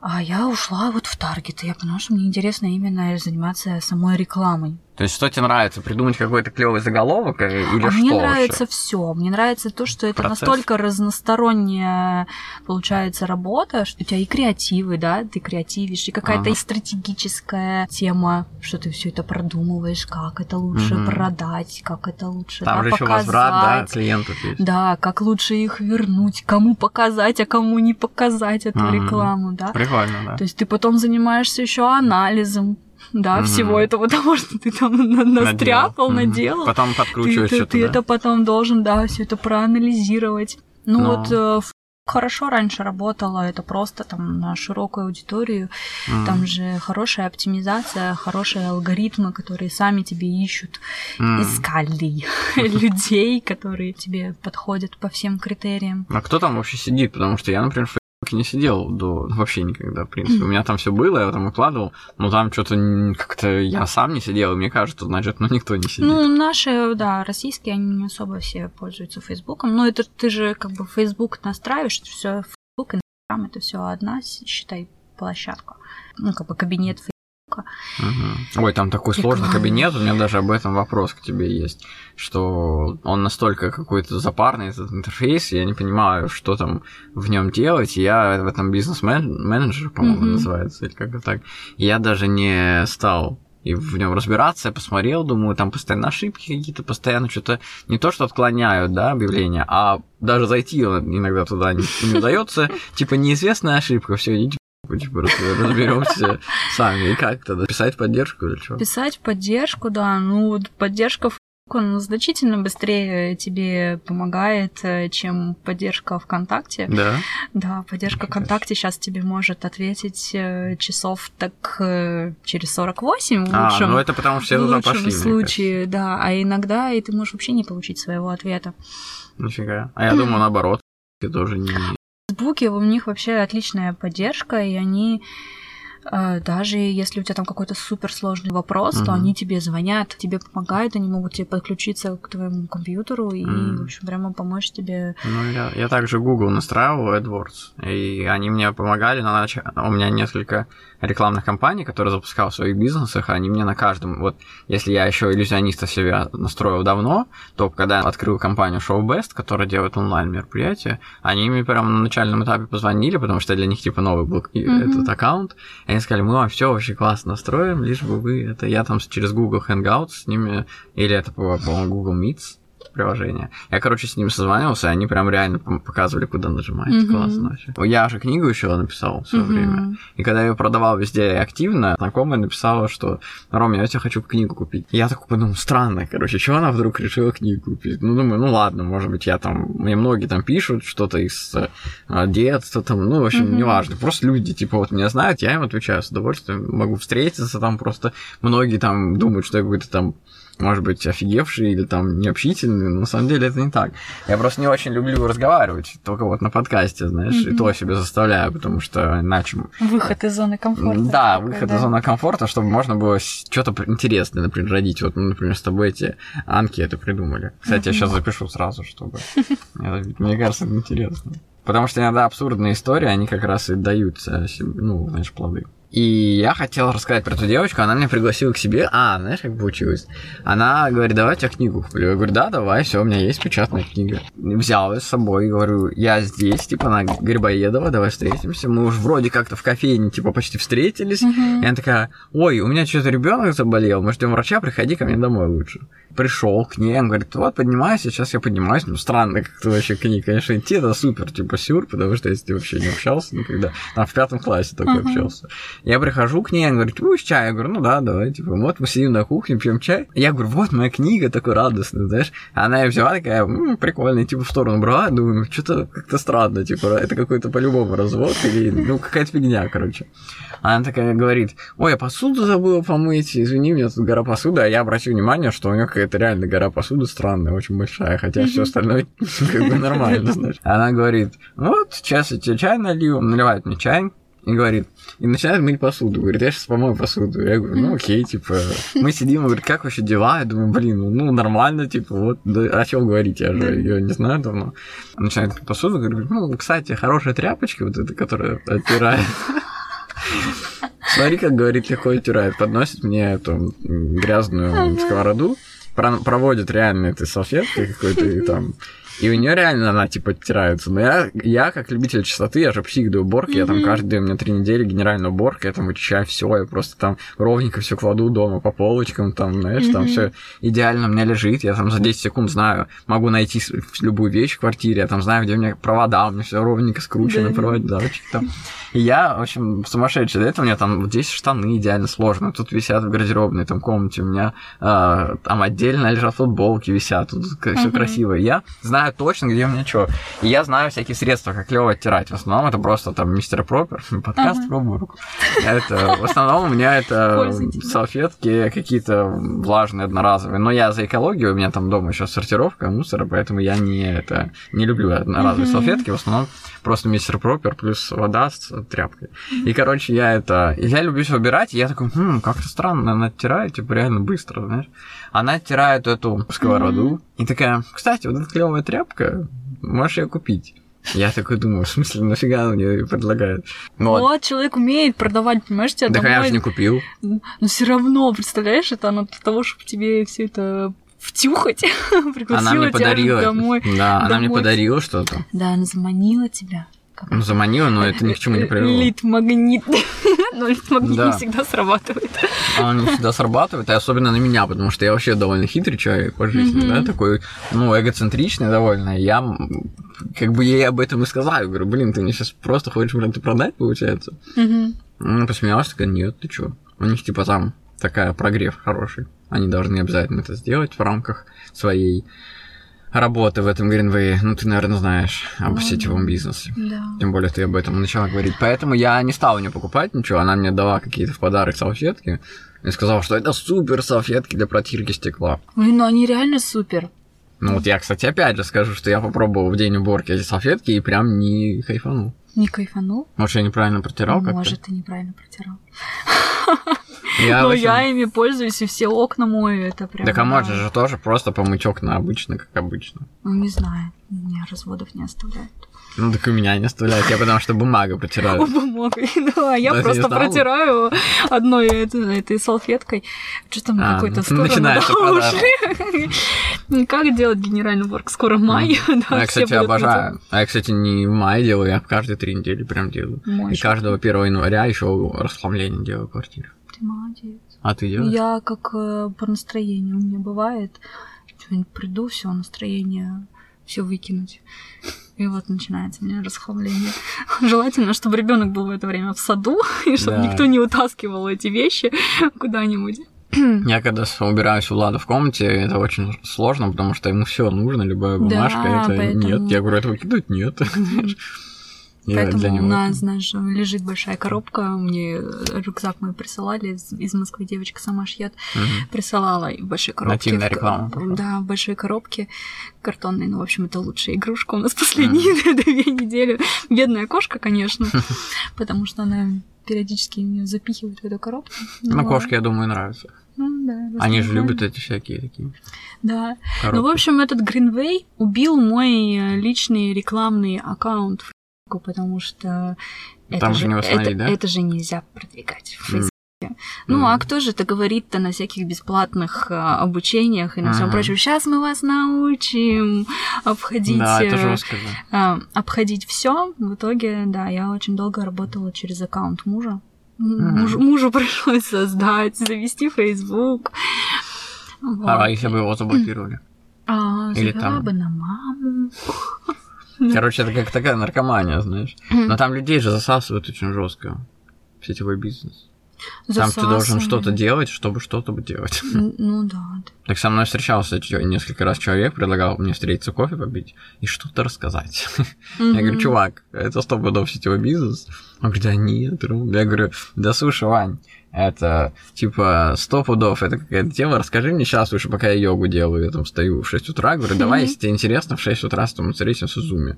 А я ушла вот в Таргет, и я поняла, что мне интересно именно заниматься самой рекламой. То есть, что тебе нравится? Придумать какой-то клевый заголовок э, или а что? мне вообще? нравится все. Мне нравится то, что это Процесс. настолько разносторонняя получается работа, что у тебя и креативы, да, ты креативишь, и какая-то Ага. и стратегическая тема, что ты все это продумываешь, как это лучше Мгм. продать, как это лучше Там да, же еще показать. возврат, да, клиентов есть. Да, как лучше их вернуть, кому показать, а кому не показать эту Мгм. рекламу, да. Прикольно, да. То есть ты потом занимаешься еще анализом, да, Мгм. всего этого [LAUGHS] того, что ты там на- настряпал, Мгм. наделал Потом ты, подкручиваешь ты- ты да? это потом должен, да, все это проанализировать. Ну Но- вот э, хорошо раньше работала, это просто там на широкую аудиторию, Мгм. там же хорошая оптимизация, хорошие алгоритмы, которые сами тебе ищут, М. искали [LAUGHS] людей, которые тебе подходят по всем критериям. А кто там вообще сидит? Потому что я, например, Фейсбуке не сидел до вообще никогда, в принципе. У меня там все было, я там укладывал, но там что-то как-то я сам не сидел, и мне кажется, значит, ну никто не сидит. Ну, наши, да, российские, они не особо все пользуются Фейсбуком. Но это ты же как бы Фейсбук настраиваешь, все Фейсбук, Инстаграм, это все одна, считай, площадка. Ну, как бы кабинет. Угу. Ой, там такой сложный кабинет, у меня даже об этом вопрос к тебе есть, что он настолько какой-то запарный, этот интерфейс, я не понимаю, что там в нем делать, я в этом бизнес-менеджер, по-моему, угу. называется, или как-то так, я даже не стал и в нем разбираться, я посмотрел, думаю, там постоянно ошибки какие-то, постоянно что-то не то, что отклоняют, да, объявления, а даже зайти иногда туда не, не удается, типа неизвестная ошибка, все, идите типа, разберемся [LAUGHS] сами. И как тогда? Писать поддержку или что? Писать поддержку, да. Ну, вот поддержка он значительно быстрее тебе помогает, э, чем поддержка ВКонтакте. Да. Да, поддержка ВКонтакте сейчас тебе может ответить э, часов так э, через 48 в лучшем, а, ну это потому что все туда пошли. случае, да. А иногда и ты можешь вообще не получить своего ответа. Нифига. А я думаю, [CLEARS THROAT] наоборот, ты тоже не Фейсбуке у них вообще отличная поддержка, и они Э, даже если у тебя там какой-то суперсложный вопрос, mm-hmm. то они тебе звонят, тебе помогают, они могут тебе подключиться к твоему компьютеру и, mm-hmm. в общем, прямо помочь тебе. Ну, я, я также Google настраивал AdWords, и они мне помогали, на нач... у меня несколько рекламных кампаний, которые запускал в своих бизнесах, они мне на каждом, вот если я еще иллюзиониста себя настроил давно, то когда я открыл компанию ShowBest, которая делает онлайн мероприятия, они мне прямо на начальном этапе позвонили, потому что для них типа новый был mm-hmm. этот аккаунт, и они сказали, мы вам все вообще классно настроим, лишь бы вы это я там через Google Hangouts с ними, или это, по-моему, Google Meets, приложение. Я, короче, с ними созванивался, и они прям реально показывали, куда нажимать. Mm-hmm. Классно вообще. Я же книгу еще написал в свое mm-hmm. время. И когда я ее продавал везде активно, знакомая написала, что Ром, я тебе хочу книгу купить. И я такой подумал, странно, короче, чего она вдруг решила книгу купить? Ну, думаю, ну ладно, может быть, я там, мне многие там пишут что-то из э, детства, там, ну, в общем, mm-hmm. неважно. Просто люди, типа, вот меня знают, я им отвечаю с удовольствием, могу встретиться там просто. Многие там думают, что я какой-то там может быть, офигевший или там необщительный, но на самом деле это не так. Я просто не очень люблю разговаривать, только вот на подкасте, знаешь, mm-hmm. и то себе заставляю, потому что иначе... Выход из зоны комфорта. Да, такой, выход да. из зоны комфорта, чтобы можно было что-то интересное, например, родить. Вот, ну, например, с тобой эти анкеты придумали. Кстати, mm-hmm. я сейчас запишу сразу, чтобы... [LAUGHS] Мне кажется, это интересно. Потому что иногда абсурдные истории, они как раз и дают, ну, знаешь, плоды. И я хотел рассказать про эту девочку, она меня пригласила к себе. А, знаешь, как получилось? Она говорит, давай я книгу куплю. Я говорю, да, давай, все, у меня есть печатная книга. Взял ее с собой, говорю, я здесь, типа, на Грибоедова, давай встретимся. Мы уже вроде как-то в кофейне, типа, почти встретились. Mm-hmm. И она такая, ой, у меня что-то ребенок заболел, мы ждем врача, приходи ко мне домой лучше пришел к ней, он говорит, вот, поднимайся, сейчас я поднимаюсь. Ну, странно как-то вообще к ней, конечно, идти, это супер, типа, сюр, потому что если ты вообще не общался никогда, там в пятом классе только uh-huh. общался. Я прихожу к ней, она говорит, будешь чай? Я говорю, ну да, давай, типа, вот мы сидим на кухне, пьем чай. Я говорю, вот моя книга, такой радостный, знаешь. Она ее взяла, такая, м-м, прикольная, типа, в сторону брала, думаю, что-то как-то странно, типа, это какой-то по-любому развод или, ну, какая-то фигня, короче. Она такая говорит, ой, я посуду забыла помыть, извини, у меня тут гора посуды, а я обратил внимание, что у нее какая-то реально гора посуды странная, очень большая, хотя все остальное [LAUGHS] как бы нормально, знаешь. Она говорит, вот, сейчас я тебе чай налью, наливает мне чай, говорит, и начинает мыть посуду. Говорит, я сейчас помою посуду. Я говорю, ну окей, типа, мы сидим, говорит, как вообще дела? Я думаю, блин, ну нормально, типа, вот, да, о чем говорить, я же ее не знаю давно. Начинает мыть посуду, говорит, ну, кстати, хорошая тряпочка, вот эта, которая оттирает. Смотри, как говорит, легко оттирает. Подносит мне эту грязную сковороду, проводит реально этой салфеткой какой-то и там и у нее реально она типа оттирается. Но я, я как любитель чистоты, я же псих до уборки, mm-hmm. я там каждые у меня три недели генеральная уборка, я там вычищаю все, я просто там ровненько все кладу дома по полочкам, там, знаешь, mm-hmm. там все идеально у меня лежит, я там за 10 секунд знаю, могу найти любую вещь в квартире, я там знаю, где у меня провода, у меня все ровненько скручено, проводочки там. И я, в общем, сумасшедший. До этого у меня там вот здесь штаны идеально сложно. Тут висят в гардеробной там комнате. У меня э, там отдельно лежат футболки висят. Тут все красиво. Я знаю знаю точно, где у меня что. И я знаю всякие средства, как клево оттирать. В основном это просто там мистер Пропер, [LAUGHS] подкаст пробую руку. Это, в основном у меня это салфетки какие-то влажные, одноразовые. Но я за экологию, у меня там дома еще сортировка мусора, поэтому я не, это, не люблю одноразовые салфетки. В основном просто мистер Пропер плюс вода с тряпкой. И, короче, я это... Я люблю все убирать, и я такой, хм, как-то странно, она оттирает, типа, реально быстро, знаешь. Она оттирает эту сковороду, и такая, кстати, вот эта клевая тряпка, можешь ее купить. Я такой думаю, в смысле, нафига он мне предлагает? Ну, вот. вот, человек умеет продавать, понимаешь, тебя Да я же не купил. Но все равно, представляешь, это оно для того, чтобы тебе все это втюхать, [LAUGHS] она мне подарила, домой. Да, домой. она мне подарила что-то. Да, она заманила тебя. Ну, заманила, но это ни к чему не привело. Лид-магнит. [LAUGHS] но лид-магнит да. не всегда срабатывает. Он не всегда срабатывает, и особенно на меня, потому что я вообще довольно хитрый человек по жизни, mm-hmm. да, такой, ну, эгоцентричный довольно. Я как бы ей об этом и сказал. Я говорю, блин, ты мне сейчас просто хочешь мне это продать, получается? Mm-hmm. Она посмеялась, такая, нет, ты чё? У них типа там такая прогрев хороший. Они должны обязательно это сделать в рамках своей работы в этом Greenway. Ну, ты, наверное, знаешь об ну, сетевом бизнесе. Да. Тем более ты об этом начала говорить. Поэтому я не стал у нее покупать ничего. Она мне дала какие-то в подарок салфетки. И сказала, что это супер салфетки для протирки стекла. Ой, ну они реально супер. Ну вот я, кстати, опять же скажу, что я попробовал в день уборки эти салфетки и прям не кайфанул. Не кайфанул? Может, я неправильно протирал как-то? Может, ты неправильно протирал. [LAUGHS] Я Но очень... я ими пользуюсь, и все окна мою, это прям... Так а можно же тоже просто помыть окна обычно, как обычно. Ну, не знаю, меня разводов не оставляют. Ну, так у меня не оставляют, я потому что бумага протираю. [LAUGHS] Бумагой, [LAUGHS] да, я просто протираю одной этой салфеткой. Что там а, какой-то скоро Начинается [LAUGHS] Как делать генеральный уборку? Скоро май, да, Я, кстати, обожаю. А я, кстати, не в мае делаю, я каждые три недели прям делаю. И каждого 1 января еще расхламление делаю квартиру. Ты молодец. А ты делаешь? Я как э, по настроению у меня бывает. Что-нибудь приду, все настроение все выкинуть. И вот начинается у меня расхламление. Желательно, чтобы ребенок был в это время в саду, и чтобы да. никто не утаскивал эти вещи куда-нибудь. [CLEARS THROAT] Я когда убираюсь у Влада в комнате, это очень сложно, потому что ему все нужно, любая бумажка, да, это поэтому... нет. Я говорю, [LAUGHS] это выкидывать нет. Поэтому для него у нас, знаешь, лежит большая коробка. Мне рюкзак мой присылали из, из Москвы, девочка сама шьет. Угу. Присылала в большой коробке. Нативная реклама. Да, в большой коробке картонной. Ну, в общем, это лучшая игрушка у нас последние угу. [LAUGHS] две недели. Бедная кошка, конечно, [LAUGHS] потому что она периодически ее запихивает в эту коробку. Ну, кошки, я думаю, нравятся. Ну, да, Они же любят эти всякие такие. Да. Коробки. Ну, в общем, этот Greenway убил мой э, личный рекламный аккаунт потому что Там это же, не это, да? это же нельзя продвигать в Фейсбуке. Mm. Ну, а кто же это говорит-то на всяких бесплатных а, обучениях и на всем прочем? Сейчас мы вас научим обходить, да, это жестко, да. а, обходить все. В итоге, да, я очень долго работала через аккаунт мужа. Mm. Муж, мужу пришлось создать, завести Facebook. Вот. А если бы его заблокировали? А, Или там... бы на маму. Короче, это как такая наркомания, знаешь. Но там людей же засасывают очень жестко. Сетевой бизнес. Там ты должен что-то делать, чтобы что-то делать. Ну да. Так со мной встречался несколько раз человек, предлагал мне встретиться кофе попить и что-то рассказать. Я говорю, чувак, это сто пудов сетевой бизнес. Он говорит, да нет. Я говорю, да слушай, Вань, это типа сто пудов, это какая-то тема, расскажи мне сейчас лучше, пока я йогу делаю, я там встаю в 6 утра, говорю, давай, если тебе интересно, в 6 утра с тобой встретимся в зуме.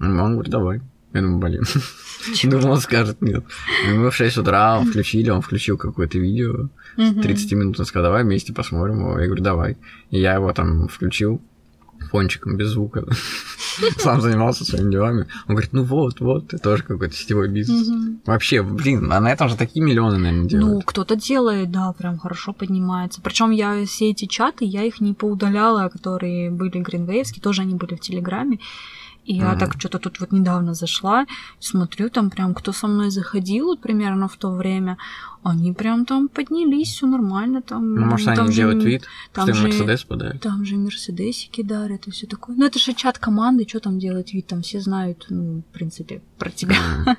Он говорит, давай. Я думаю, блин. Думал, он скажет нет. И мы в 6 утра включили, он включил какое-то видео, 30 минут, он сказал, давай вместе посмотрим его. Я говорю, давай. И я его там включил, фончиком без звука. [LAUGHS] Сам занимался своими делами. Он говорит, ну вот, вот, это тоже какой-то сетевой бизнес. Вообще, блин, а на этом же такие миллионы, наверное, делают. Ну, кто-то делает, да, прям хорошо поднимается. Причем я все эти чаты, я их не поудаляла, которые были гринвейвские, тоже они были в Телеграме. И я так что-то тут вот недавно зашла, смотрю, там прям кто со мной заходил вот примерно в то время, они прям там поднялись, все нормально, там. Ну, может, там они же делают вид, там что же- Мерседес подают. Там же мерседесики дарят и все такое. Ну, это же чат команды, что там делать вид, там все знают, ну, в принципе, про тебя. М, Да?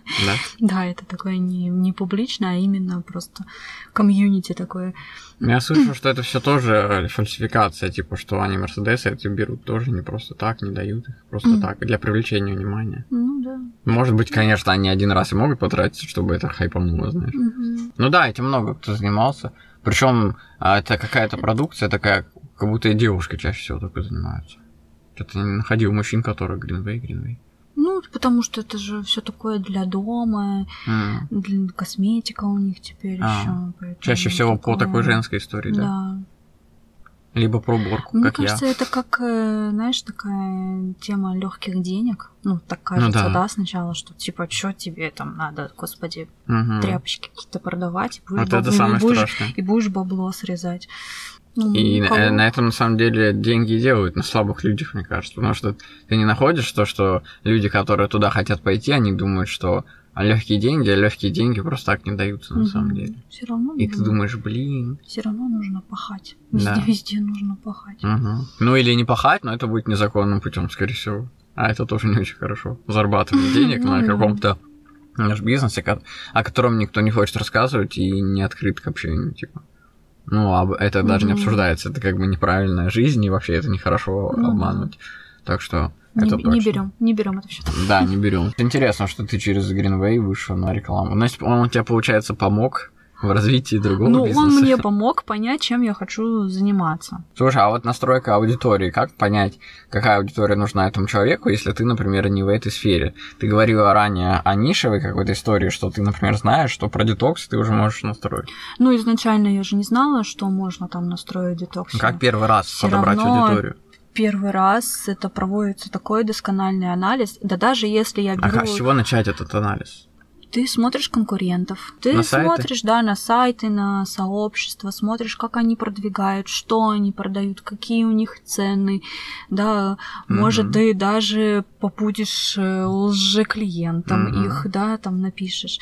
[LAUGHS] Да, это такое не, не публично, а именно просто комьюнити такое. Я слышу, что это все тоже фальсификация, типа, что они Мерседесы эти берут тоже не просто так, не дают их просто Мгм. так, для привлечения внимания. Ну да. Может быть, конечно, они один раз и могут потратиться, чтобы это хайпануло, знаешь. Мгм. Ну да, этим много кто занимался. Причем это какая-то продукция такая, как будто и девушки чаще всего только занимаются. Что-то не находил мужчин, которые Гринвей, Гринвей. Ну, потому что это же все такое для дома, М. для косметика у них теперь А, еще. Чаще всего по такой женской истории, да? Да. Либо про уборку, Мне как кажется, это как, э, знаешь, такая тема легких денег. Ну, так Ну кажется, да. да. сначала, что типа, что тебе там надо, господи, я. Мгм. тряпочки какие-то продавать, и будешь, Вот это бабло- самое и будешь, страшное. и будешь бабло срезать. Ну, И у кого- на этом на самом деле деньги делают на слабых людях, мне кажется. Потому что ты не находишь то, что люди, которые туда хотят пойти, они думают, что легкие деньги, а легкие деньги просто так не даются на самом деле. Все равно И ты думаешь, блин. все равно нужно пахать. Да. Везде, везде нужно пахать. мгм. Ну или не пахать, но это будет незаконным путем, скорее всего. А это тоже не очень хорошо. Зарабатывать [LAUGHS] денег Ну на каком-то наш бизнесе, ко- о котором никто не хочет рассказывать и не открыт к общению, типа. Ну, об- это даже не обсуждается. Это как бы неправильная жизнь, и вообще это нехорошо Ну обманывать. Так что Не, это не берем, не берем это все. Да, не берем. Интересно, что ты через Greenway вышел на рекламу. Значит, он тебе, получается, помог в развитии другого Ну, бизнеса. он мне помог понять, чем я хочу заниматься. Слушай, а вот настройка аудитории, как понять, какая аудитория нужна этому человеку, если ты, например, не в этой сфере? Ты говорила ранее о нишевой какой-то истории, что ты, например, знаешь, что про детокс ты уже можешь настроить. Ну, изначально я же не знала, что можно там настроить детокс. Как первый раз Всё подобрать равно аудиторию? Первый раз это проводится такой доскональный анализ. Да даже если я А беру... как, с чего начать этот анализ? Ты смотришь конкурентов. Ты На сайты? смотришь, да, на сайты, на сообщества, смотришь, как они продвигают, что они продают, какие у них цены. Да, может, Мгм. ты даже побудешь э, лжеклиентом Мгм. их, да, там напишешь.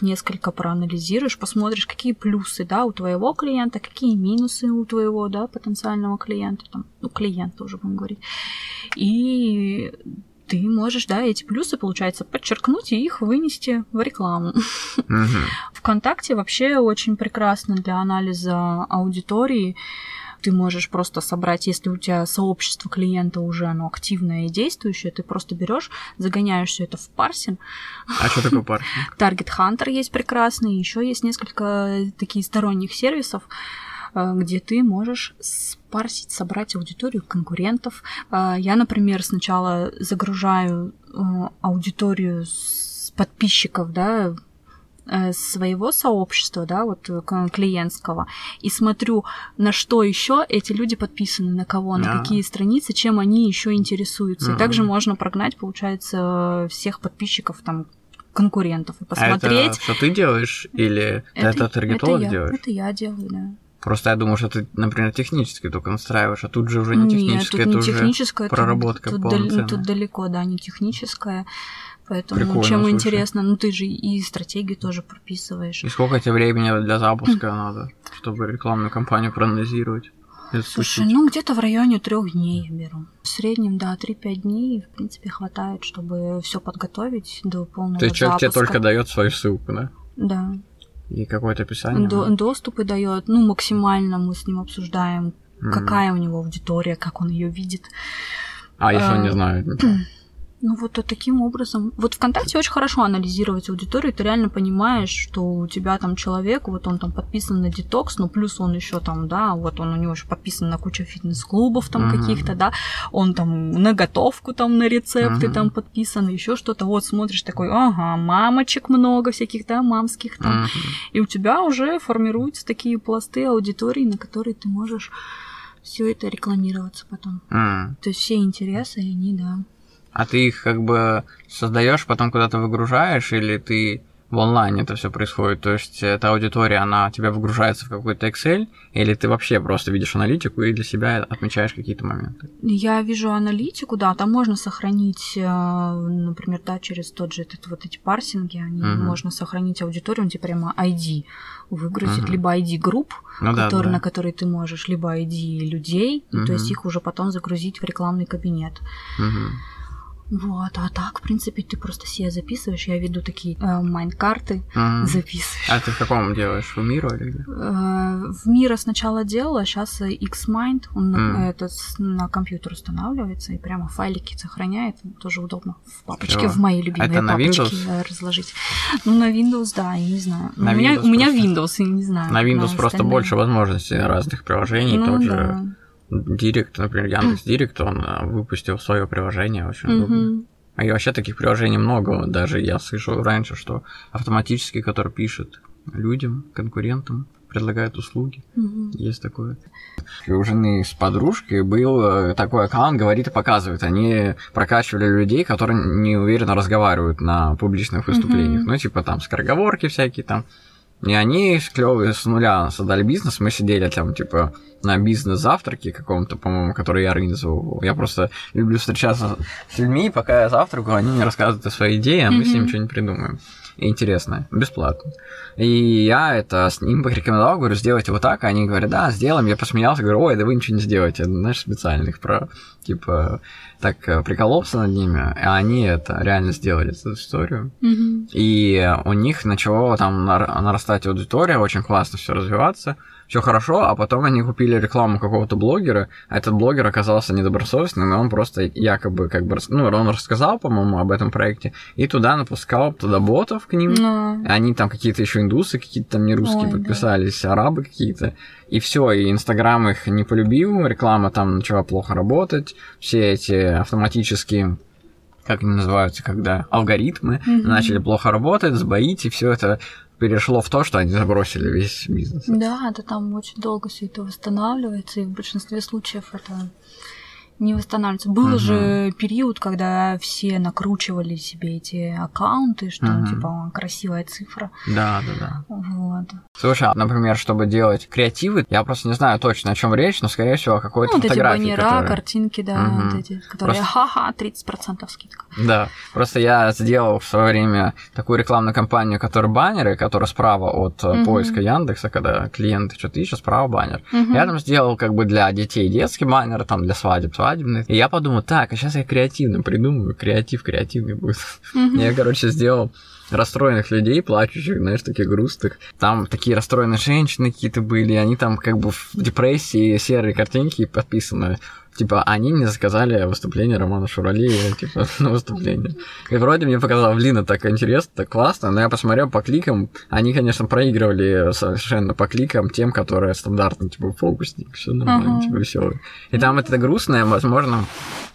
Несколько проанализируешь, посмотришь, какие плюсы, да, у твоего клиента, какие минусы у твоего, да, потенциального клиента, там, ну, клиента уже будем говорить. И ты можешь, да, эти плюсы, получается, подчеркнуть и их вынести в рекламу. [LAUGHS] ВКонтакте вообще очень прекрасно для анализа аудитории. Ты можешь просто собрать, если у тебя сообщество клиента уже оно активное и действующее, ты просто берешь, загоняешь все это в парсинг. А что такое парсинг? [LAUGHS] Target Hunter есть прекрасный, еще есть несколько таких сторонних сервисов, где ты можешь спарсить, собрать аудиторию конкурентов. Э, Я, например, сначала загружаю э, аудиторию с подписчиков, да, э, своего сообщества, да, вот э, клиентского, и смотрю, на что еще эти люди подписаны, на кого, на А. какие страницы, чем они еще интересуются. И Мгм. также можно прогнать, получается, всех подписчиков там конкурентов и А посмотреть. это что ты делаешь? Или это, таргетолог я, делаешь? Это я делаю, да. Просто я думаю, что ты, например, технически только настраиваешь, а тут же уже не Нет, технически, тут это не уже техническое, тут- проработка тут, дал- полноценная. тут далеко, да, не техническое. Поэтому Прикольно, чем слушай. интересно, ну ты же и стратегию тоже прописываешь. И сколько тебе времени для запуска [CLEARS THROAT] надо, чтобы рекламную кампанию проанализировать? Слушай, запустить? ну где-то в районе трех дней я беру. В среднем, да, 3-5 дней, в принципе, хватает, чтобы все подготовить до полного То есть человек тебе только дает свою ссылку, да? Да. И какое-то описание? До- доступы дает. Ну, максимально мы с ним обсуждаем, М. какая у него аудитория, как он ее видит. А если он не а, знает? [CLEARS THROAT] Ну вот а таким образом. Вот ВКонтакте очень хорошо анализировать аудиторию. Ты реально понимаешь, что у тебя там человек, вот он там подписан на детокс, ну плюс он еще там, да, вот он у него еще подписан на кучу фитнес-клубов там Мгм. каких-то, да, он там на готовку там на рецепты Мгм. там подписан, еще что-то. Вот смотришь такой, ага, мамочек много всяких, да, мамских там. Мгм. И у тебя уже формируются такие пласты аудитории, на которые ты можешь все это рекламироваться потом. М. То есть все интересы, они, да. А ты их как бы создаешь, потом куда-то выгружаешь, или ты в онлайне это все происходит? То есть эта аудитория, она у тебя выгружается в какой-то Excel, или ты вообще просто видишь аналитику и для себя отмечаешь какие-то моменты? Я вижу аналитику, да, там можно сохранить, э, например, да, через тот же этот, вот эти парсинги, они, угу. можно сохранить аудиторию, он тебе прямо ID выгрузит, угу. либо ID групп, ну, который, да, да. на которые ты можешь, либо ID людей, угу. и, то есть их уже потом загрузить в рекламный кабинет. Угу. Вот, а так, в принципе, ты просто себе записываешь. Я веду такие э, майнд-карты, mm-hmm. записываешь. А ты в каком делаешь? В Миру или где? Э, в Мира сначала делала, сейчас X-Mind, он mm. это на компьютер устанавливается и прямо файлики сохраняет. Тоже удобно в папочке, Чего? в мои любимые это папочки на Windows? разложить. Ну, на Windows, да, я не знаю. На у, меня, у меня Windows, я не знаю. На Windows на просто больше возможностей разных приложений, ну, тот да. Директ, например, Яндекс Директ, он э, выпустил свое приложение, очень удобно. И вообще таких приложений много. Даже я слышал раньше, что автоматически, который пишет людям, конкурентам, предлагает услуги. Угу. Есть такое. У жены с подружкой был э, такой аккаунт, говорит и показывает. Они прокачивали людей, которые неуверенно разговаривают на публичных выступлениях. Угу. Ну, типа там скороговорки всякие там. И они клевые с нуля создали бизнес. Мы сидели там, типа, на бизнес-завтраке каком-то, по-моему, который я организовывал. Я просто люблю встречаться с людьми, пока я завтракаю, они мне рассказывают о своей идее, а мы mm-hmm. с ним что-нибудь придумаем. Интересно, бесплатно. И я это с ним порекомендовал, говорю, сделайте вот так, а они говорят, да, сделаем. Я посмеялся, говорю, ой, да вы ничего не сделаете, знаешь, специальных про, типа, так э, прикололся над ними, а они это реально сделали эту историю. Mm-hmm. И у них начало там нарастать аудитория, очень классно все развиваться все хорошо, а потом они купили рекламу какого-то блогера, а этот блогер оказался недобросовестным, и он просто якобы как бы, ну, он рассказал, по-моему, об этом проекте, и туда напускал туда ботов к ним, Но... Ну. они там какие-то еще индусы, какие-то там не русские Ой, подписались, да. арабы какие-то, и все, и Инстаграм их не полюбил, реклама там начала плохо работать, все эти автоматические как они называются, когда алгоритмы mm-hmm. начали плохо работать, сбоить, и все это перешло в то, что они забросили весь бизнес. Да, это там очень долго все это восстанавливается, и в большинстве случаев это не восстанавливается. Был угу. же период, когда все накручивали себе эти аккаунты, что угу. типа красивая цифра. Да, да, да. Вот. Слушай, а, например, чтобы делать креативы, я просто не знаю точно, о чем речь, но скорее всего какой-то ну, вот эти баннера, которые... картинки, да, угу. вот эти, которые просто... ха-ха, 30% скидка. Да, просто я сделал в свое время такую рекламную кампанию, которая баннеры, которая справа от угу. поиска Яндекса, когда клиенты что-то ищут, справа баннер. Угу. Я там сделал как бы для детей детский баннер, там для свадеб свадебный. И я подумал, так, а сейчас я креативно придумаю, креатив креативный будет. Угу. Я, короче, сделал расстроенных людей, плачущих, знаешь, таких грустных. Там такие расстроенные женщины какие-то были, они там как бы в депрессии, серые картинки подписаны. Типа, они мне заказали выступление Романа Шурали, типа, [LAUGHS] на выступление. И вроде мне показалось, блин, это так интересно, так классно, но я посмотрел по кликам, они, конечно, проигрывали совершенно по кликам тем, которые стандартно, типа, фокусник, все нормально, uh-huh. типа, веселый. И там это грустное, возможно,